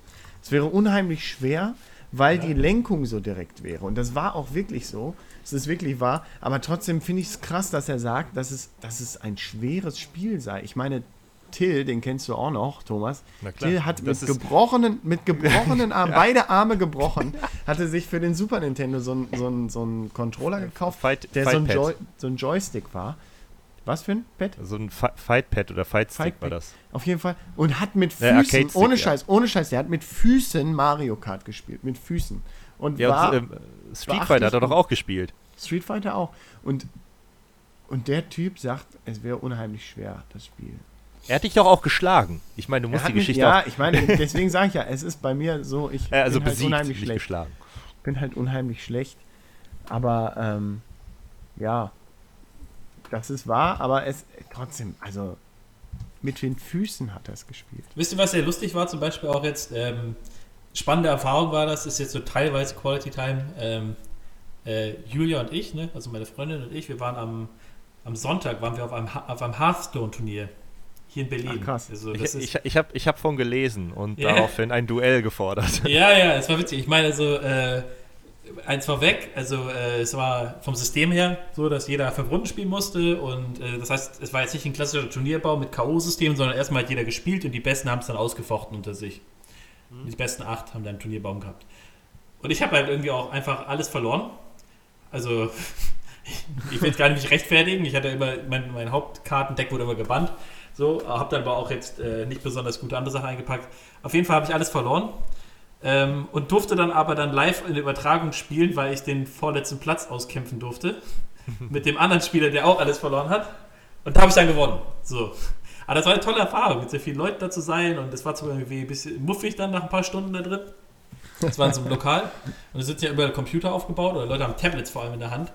Es wäre unheimlich schwer, weil die Lenkung so direkt wäre. Und das war auch wirklich so. Es ist wirklich wahr. Aber trotzdem finde ich es krass, dass er sagt, dass es, dass es ein schweres Spiel sei. Ich meine, Till, den kennst du auch noch, Thomas. Till hat mit gebrochenen, mit gebrochenen Armen, beide Arme gebrochen, hatte sich für den Super Nintendo so einen so so Controller gekauft, Fight- der so ein. Joy, so ein Joystick war. Was für ein Pad? So ein Fi- Fight-Pad oder Fight-Stick Fight war das. Auf jeden Fall. Und hat mit Füßen, ohne. Scheiß, ohne Scheiß, der hat mit Füßen Mario Kart gespielt. Mit Füßen. Und Ja, war und ähm, Street Fighter hat er doch auch gespielt. Street Fighter auch. Und, und der Typ sagt, es wäre unheimlich schwer, das Spiel. Er hat dich doch auch geschlagen. Ich meine, du musst die mich, Geschichte ja, ich meine, deswegen sage ich ja, es ist bei mir so, ich Äh, also bin halt besiegt, unheimlich nicht schlecht. geschlagen. bin halt unheimlich schlecht. Aber ähm, ja, das ist wahr, aber es trotzdem, also mit den Füßen hat er es gespielt. Wisst ihr, was sehr lustig war? Zum Beispiel auch jetzt, ähm, spannende Erfahrung war das, ist jetzt so teilweise Quality Time. Ähm, äh, Julia und ich, ne, also meine Freundin und ich, wir waren am, am Sonntag, waren wir auf einem, auf einem Hearthstone-Turnier hier in Berlin. Ach, krass. Also, Ich, ich, ich habe ich hab von gelesen und Ja. daraufhin ein Duell gefordert. Ja, ja, es war witzig. Ich meine, also, äh, eins vorweg, also äh, es war vom System her so, dass jeder verbunden spielen musste und äh, das heißt, es war jetzt nicht ein klassischer Turnierbau mit K.O.-System, sondern erstmal hat jeder gespielt und die Besten haben es dann ausgefochten unter sich. Und die besten acht haben dann einen Turnierbaum gehabt. Und ich habe halt irgendwie auch einfach alles verloren. Also, ich will jetzt gar nicht rechtfertigen. Ich hatte immer, mein, mein Hauptkartendeck wurde immer gebannt. So, habe dann aber auch jetzt äh, nicht besonders gute andere Sachen eingepackt. Auf jeden Fall habe ich alles verloren. Ähm, und durfte dann aber dann live in der Übertragung spielen, weil ich den vorletzten Platz auskämpfen durfte. mit dem anderen Spieler, der auch alles verloren hat. Und da habe ich dann gewonnen. So. Aber das war eine tolle Erfahrung, mit sehr vielen Leuten da zu sein. Und das war zwar irgendwie ein bisschen muffig dann nach ein paar Stunden da drin. Das war in so einem Lokal. Und da sitzen ja überall Computer aufgebaut oder Leute haben Tablets vor allem in der Hand.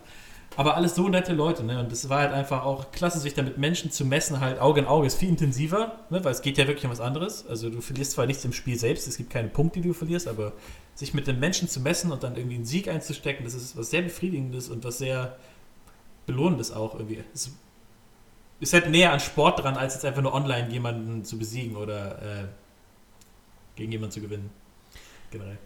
Aber alles so nette Leute, ne? Und es war halt einfach auch klasse, sich da mit Menschen zu messen, halt Auge in Auge ist viel intensiver, ne? Weil es geht ja wirklich um was anderes. Also du verlierst zwar nichts im Spiel selbst, es gibt keine Punkte, die du verlierst, aber sich mit den Menschen zu messen und dann irgendwie einen Sieg einzustecken, das ist was sehr Befriedigendes und was sehr Belohnendes auch irgendwie. Es ist halt näher an Sport dran, als jetzt einfach nur online jemanden zu besiegen oder äh, gegen jemanden zu gewinnen. Generell.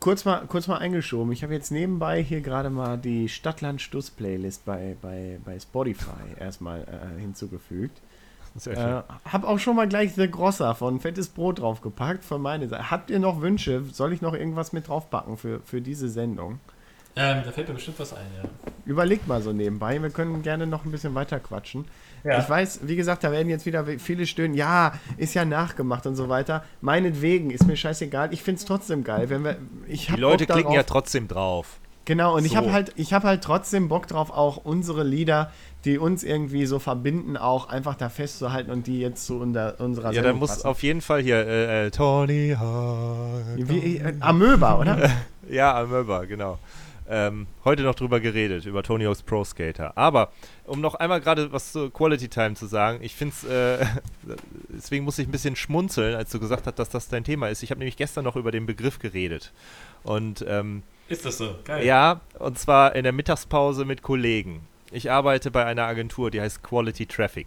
Kurz mal, kurz mal eingeschoben. Ich habe jetzt nebenbei hier gerade mal die Stadtland-Stuss-Playlist bei, bei, bei Spotify erstmal äh, hinzugefügt. Äh, hab auch schon mal gleich The Grosser von Fettes Brot draufgepackt von meiner Seite. Habt ihr noch Wünsche? Soll ich noch irgendwas mit draufpacken für, für diese Sendung? Ähm, da fällt mir bestimmt was ein, ja. Überlegt mal so nebenbei. Wir können gerne noch ein bisschen weiter quatschen. Ja. Ich weiß, wie gesagt, da werden jetzt wieder viele stöhnen. Ja, ist ja nachgemacht und so weiter. Meinetwegen, ist mir scheißegal. Ich finde es trotzdem geil. Wenn wir, ich Die hab Leute klicken ja trotzdem drauf. Genau, und ich So. habe halt, ich habe halt trotzdem Bock drauf, auch unsere Lieder, die uns irgendwie so verbinden, auch einfach da festzuhalten und die jetzt zu unter, unserer Ja, dann muss passen. auf jeden Fall hier äh, äh, Tony Hawk. Wie, äh, Amöba, oder? Ja, Amöba, genau. Ähm, heute noch drüber geredet, über Tony Hawk's Pro Skater. Aber, um noch einmal gerade was zu Quality Time zu sagen, ich finde es, äh, deswegen muss ich ein bisschen schmunzeln, als du gesagt hast, dass das dein Thema ist. Ich habe nämlich gestern noch über den Begriff geredet. Und ähm, Ist das so? Geil. ja, und zwar in der Mittagspause mit Kollegen. Ich arbeite bei einer Agentur, die heißt Quality Traffic.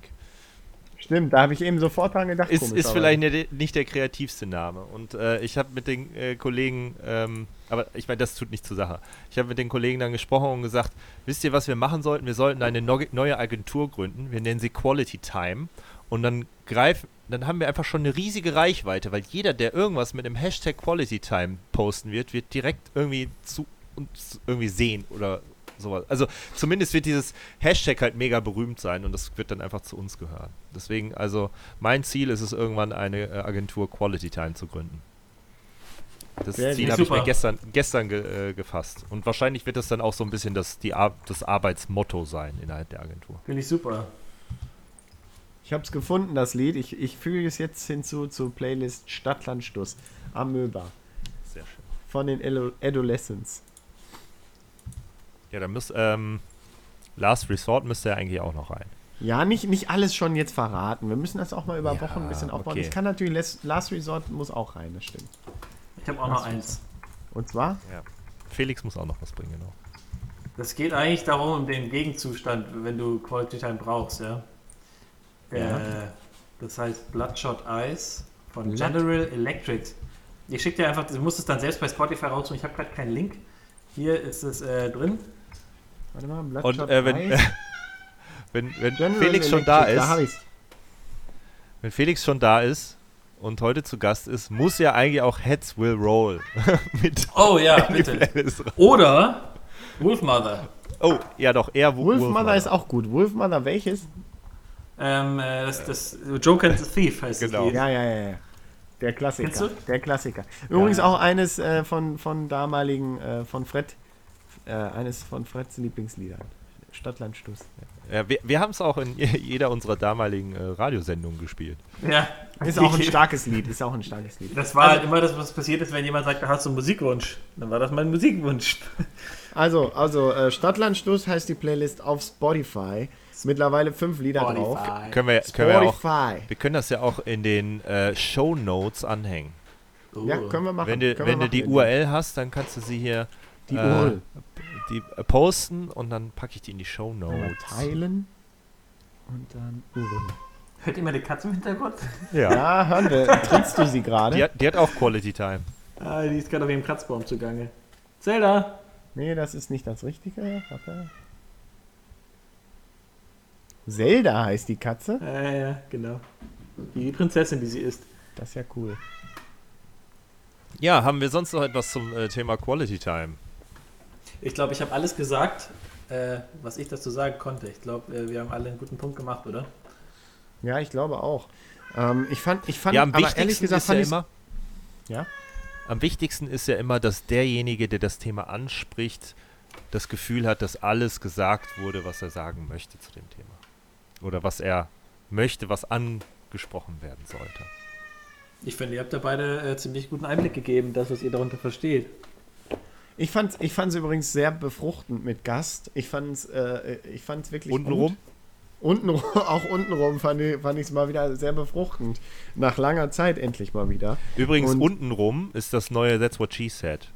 Stimmt, da habe ich eben sofort dran gedacht. Ist, ist vielleicht nicht, nicht der kreativste Name. Und äh, ich habe mit den äh, Kollegen, ähm, aber ich meine, das tut nicht zur Sache. Ich habe mit den Kollegen dann gesprochen und gesagt, wisst ihr, was wir machen sollten? Wir sollten eine neue Agentur gründen. Wir nennen sie Quality Time. Und dann greifen, dann haben wir einfach schon eine riesige Reichweite, weil jeder, der irgendwas mit dem Hashtag Quality Time posten wird, wird direkt irgendwie zu uns irgendwie sehen oder sowas. Also zumindest wird dieses Hashtag halt mega berühmt sein und das wird dann einfach zu uns gehören. Deswegen, also mein Ziel ist es irgendwann eine äh, Agentur Quality Time zu gründen. Das Sehr Ziel habe ich mir gestern, gestern ge, äh, gefasst. Und wahrscheinlich wird das dann auch so ein bisschen das, die Ar das Arbeitsmotto sein innerhalb der Agentur. Finde ich super. Ich habe es gefunden, das Lied. Ich, ich füge es jetzt hinzu zur Playlist Stadtlandstuss. Amöba. Sehr schön. Von den Adolescents. Ja, dann muss, ähm, Last Resort müsste ja eigentlich auch noch rein. Ja, nicht, nicht alles schon jetzt verraten. Wir müssen das auch mal über Ja, Wochen ein bisschen aufbauen. okay. Ich kann natürlich, Last, Last Resort muss auch rein, das stimmt. Ich habe auch noch eins. Und zwar? Ja. Felix muss auch noch was bringen, genau. Das geht eigentlich darum, um den Gegenzustand, wenn du Quality Time brauchst, ja. Ja. Äh, das heißt Bloodshot Eyes von Blood- General Electric. Ich schicke dir einfach, du musst es dann selbst bei Spotify raussuchen. Ich habe gerade keinen Link. Hier ist es äh, drin. Warte mal, Und Bloodshot äh, wenn, Eyes. wenn, wenn General Felix schon da Electric, ist, Da hab ich's. wenn Felix schon da ist und heute zu Gast ist, muss ja eigentlich auch Heads Will Roll mit Oh ja, bitte. Oder Wolfmother. Oh, ja doch, eher Wo- Wolfmother ist auch gut. Wolfmother welches? Ähm, äh, das, das Joker and the Thief heißt Genau. das Lied. Ja, ja, ja, ja. Der Klassiker. Kennst du? Der Klassiker. Übrigens Ja. auch eines äh, von, von damaligen, äh, von Fred, äh, eines von Freds Lieblingsliedern. Stadtland Stuss. Ja, wir wir haben es auch in jeder unserer damaligen äh, Radiosendungen gespielt. Ja. Ist auch ein starkes Lied, ist auch ein starkes Lied. Das war halt immer das, was passiert ist, wenn jemand sagt, hast du einen Musikwunsch. Dann war das mein Musikwunsch. Also, also äh, Stadtland Stuss heißt die Playlist auf Spotify. Mittlerweile fünf Lieder drauf. Können wir, können wir auch. Spotify. Wir können das ja auch in den äh, Show Notes anhängen. Ja, können wir machen. Wenn du, wenn du machen. die URL hast, dann kannst du sie hier Die äh, URL. Die, äh, posten und dann packe ich die in die Show Notes. teilen. Und dann URL. Hört ihr mal die Katze im Hintergrund? Ja. Ja, hören wir. Trittst du sie gerade? Die, hat, die hat auch Quality Time. Ah, die ist gerade auf ihrem Kratzbaum zugange. Zelda! Nee, das ist nicht das Richtige. Warte. Zelda heißt die Katze. Ja, ja, genau. Die Prinzessin, die sie ist. Das ist ja cool. Ja, haben wir sonst noch etwas zum äh, Thema Quality Time? Ich glaube, ich habe alles gesagt, äh, was ich dazu sagen konnte. Ich glaube, äh, wir haben alle einen guten Punkt gemacht, oder? Ja, ich glaube auch. Ähm, ich fand, ich fand, ja, am aber wichtigsten ehrlich gesagt, ist ja fand ich's- immer, Ja? am wichtigsten ist ja immer, dass derjenige, der das Thema anspricht, das Gefühl hat, dass alles gesagt wurde, was er sagen möchte zu dem Thema. Oder was er möchte, was angesprochen werden sollte. Ich finde, ihr habt da beide äh, ziemlich guten Einblick gegeben, das, was ihr darunter versteht. Ich fand es ich fand's übrigens sehr befruchtend mit Gast. Ich fand es äh, ich fand's wirklich Untenrum? gut. Untenrum, auch untenrum fand ich es mal wieder sehr befruchtend. Nach langer Zeit endlich mal wieder. Übrigens, Und- untenrum ist das neue That's What She Said.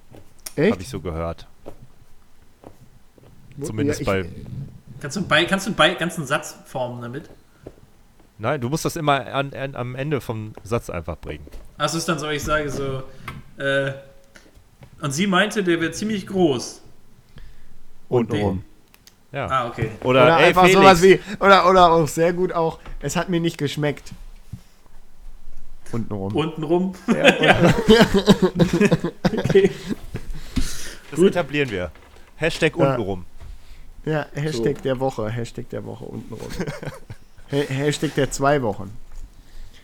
Echt? Habe ich so gehört. Zumindest ja, bei. ich, Kannst du, bei, kannst du bei ganzen Satz formen damit? Nein, du musst das immer an, an, am Ende vom Satz einfach bringen. Also ist dann so, ich sage so, äh, und sie meinte, der wird ziemlich groß. Untenrum. Ja. Ah, okay. Oder, Oder ey, einfach Felix, sowas wie, oder, oder auch sehr gut auch, es hat mir nicht geschmeckt. Untenrum. Untenrum. das etablieren wir. Hashtag Ja. untenrum. Ja, Hashtag der Woche, Hashtag der Woche untenrum. Ha- Hashtag der zwei Wochen.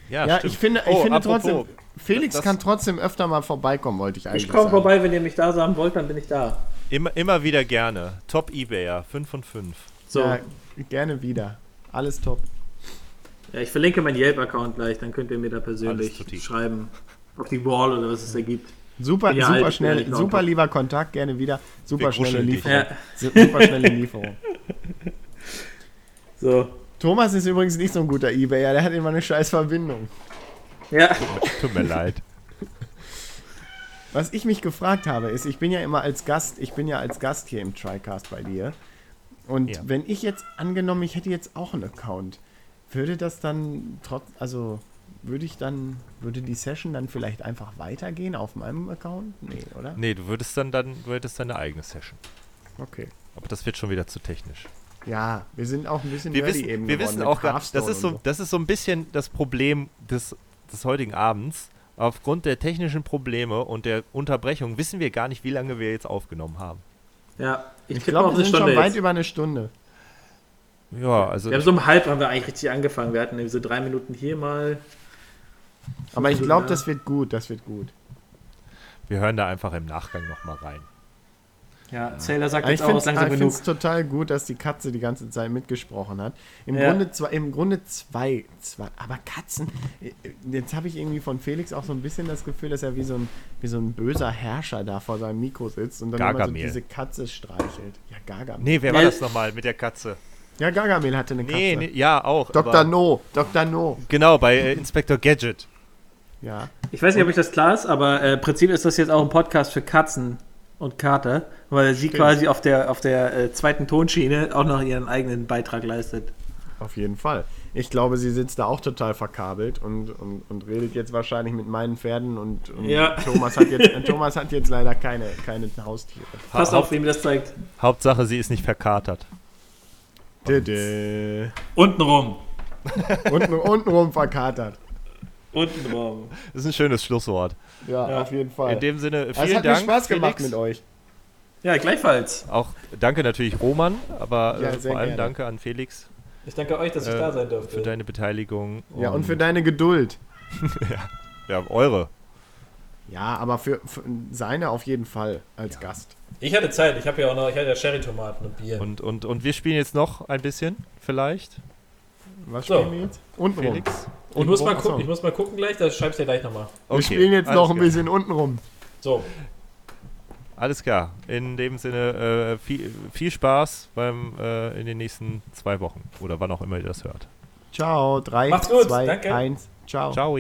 Ja, Ja, stimmt. ich finde, ich Oh, finde apropos, trotzdem, Felix das- kann trotzdem öfter mal vorbeikommen, wollte ich eigentlich Ich komme vorbei, wenn ihr mich da haben wollt, dann bin ich da. Immer, immer wieder gerne. Top Ebayer, 5 von 5. So, Ja, ja, gerne wieder. Alles top. ich verlinke meinen Yelp-Account gleich, dann könnt ihr mir da persönlich schreiben. Auf die Wall oder was es da gibt. Super, Ja, super halt, schnell, ja, super lieber Kontakt, gerne wieder. Super schnelle. Lieferung. Ja, Su- Super schnelle Lieferung. so. Thomas ist übrigens nicht so ein guter Ebayer, der hat immer eine scheiß Verbindung. Ja, Tut mir leid. Was ich mich gefragt habe, ist, ich bin ja immer als Gast, ich bin ja als Gast hier im TriCast bei dir. Und Ja. wenn ich jetzt angenommen, ich hätte jetzt auch einen Account, würde das dann trotz, also würde ich dann, würde die Session dann vielleicht einfach weitergehen auf meinem Account? Nee, oder? Nee, du würdest dann, dann du hättest deine eigene Session. Okay. Aber das wird schon wieder zu technisch. Ja, wir sind auch ein bisschen Wir wissen, eben wir wissen auch, das ist, so, das ist so ein bisschen das Problem des, des heutigen Abends. Aufgrund der technischen Probleme und der Unterbrechung wissen wir gar nicht, wie lange wir jetzt aufgenommen haben. ja. Ich, Ich glaube, wir sind schon Stunde weit jetzt. über eine Stunde. Ja, also Wir haben so um halb haben wir eigentlich richtig angefangen. Wir hatten diese drei Minuten hier mal. Aber ich glaube, da. das wird gut, das wird gut. wir hören da einfach im Nachgang nochmal rein. Ja, Sailor sagt Aber ich jetzt auch, ist finde langsam genug. es total gut, dass die Katze die ganze Zeit mitgesprochen hat. Im, Ja. Grunde, zwei, im Grunde zwei, zwei. Aber Katzen. äh, Jetzt habe ich irgendwie von Felix auch so ein bisschen das Gefühl, dass er wie so ein, wie so ein böser Herrscher da vor seinem Mikro sitzt und dann immer so diese Katze streichelt. Ja, Gargamel. Nee, wer war das nochmal mit der Katze? Ja, Gargamel hatte eine Katze. Nee, nee ja, auch. Dr. aber- No, Dr. No. Genau, bei äh, Inspector Gadget. Ja. Ich weiß nicht, ob euch das klar ist, aber äh, im Prinzip ist das jetzt auch ein Podcast für Katzen und Kater, weil sie quasi auf der, auf der äh, zweiten Tonschiene auch noch ihren eigenen Beitrag leistet. Auf jeden Fall. Ich glaube, sie sitzt da auch total verkabelt und, und, und redet jetzt wahrscheinlich mit meinen Pferden und, und Ja. Thomas, hat jetzt, Thomas hat jetzt leider keine, keine Haustiere. Passt auf, wem das zeigt. Hauptsache, sie ist nicht verkatert. Dö-dö. Untenrum. Unten, untenrum verkatert. Untenrum. Das ist ein schönes Schlusswort. Ja, Ja. auf jeden Fall. In dem Sinne, es vielen hat Dank. mir Spaß gemacht Felix. mit euch. Ja, gleichfalls. Auch danke natürlich Roman, aber Ja, äh, vor allem gerne. danke an Felix Ich danke euch, dass ich Äh, da sein durfte. für deine Beteiligung. Ja, und für deine Geduld. Ja, eure. Ja, aber für, für seine auf jeden Fall als Gast. Ich hatte Zeit, ich habe ja auch noch, ich hatte ja Sherry-Tomaten und Bier. Und, und, und wir spielen jetzt noch ein bisschen, vielleicht. Was So. spielen wir jetzt? Untenrum. Felix. ich, muss mal gucken, ich muss mal gucken gleich, das schreibst du ja gleich nochmal. Wir spielen jetzt alles noch ein klar. bisschen untenrum. So, Alles klar. In dem Sinne, äh, viel, viel Spaß beim, äh, in den nächsten zwei Wochen. Oder wann auch immer ihr das hört. Ciao. 3, Macht's gut, 2, danke. 1. Ciao. Ciao.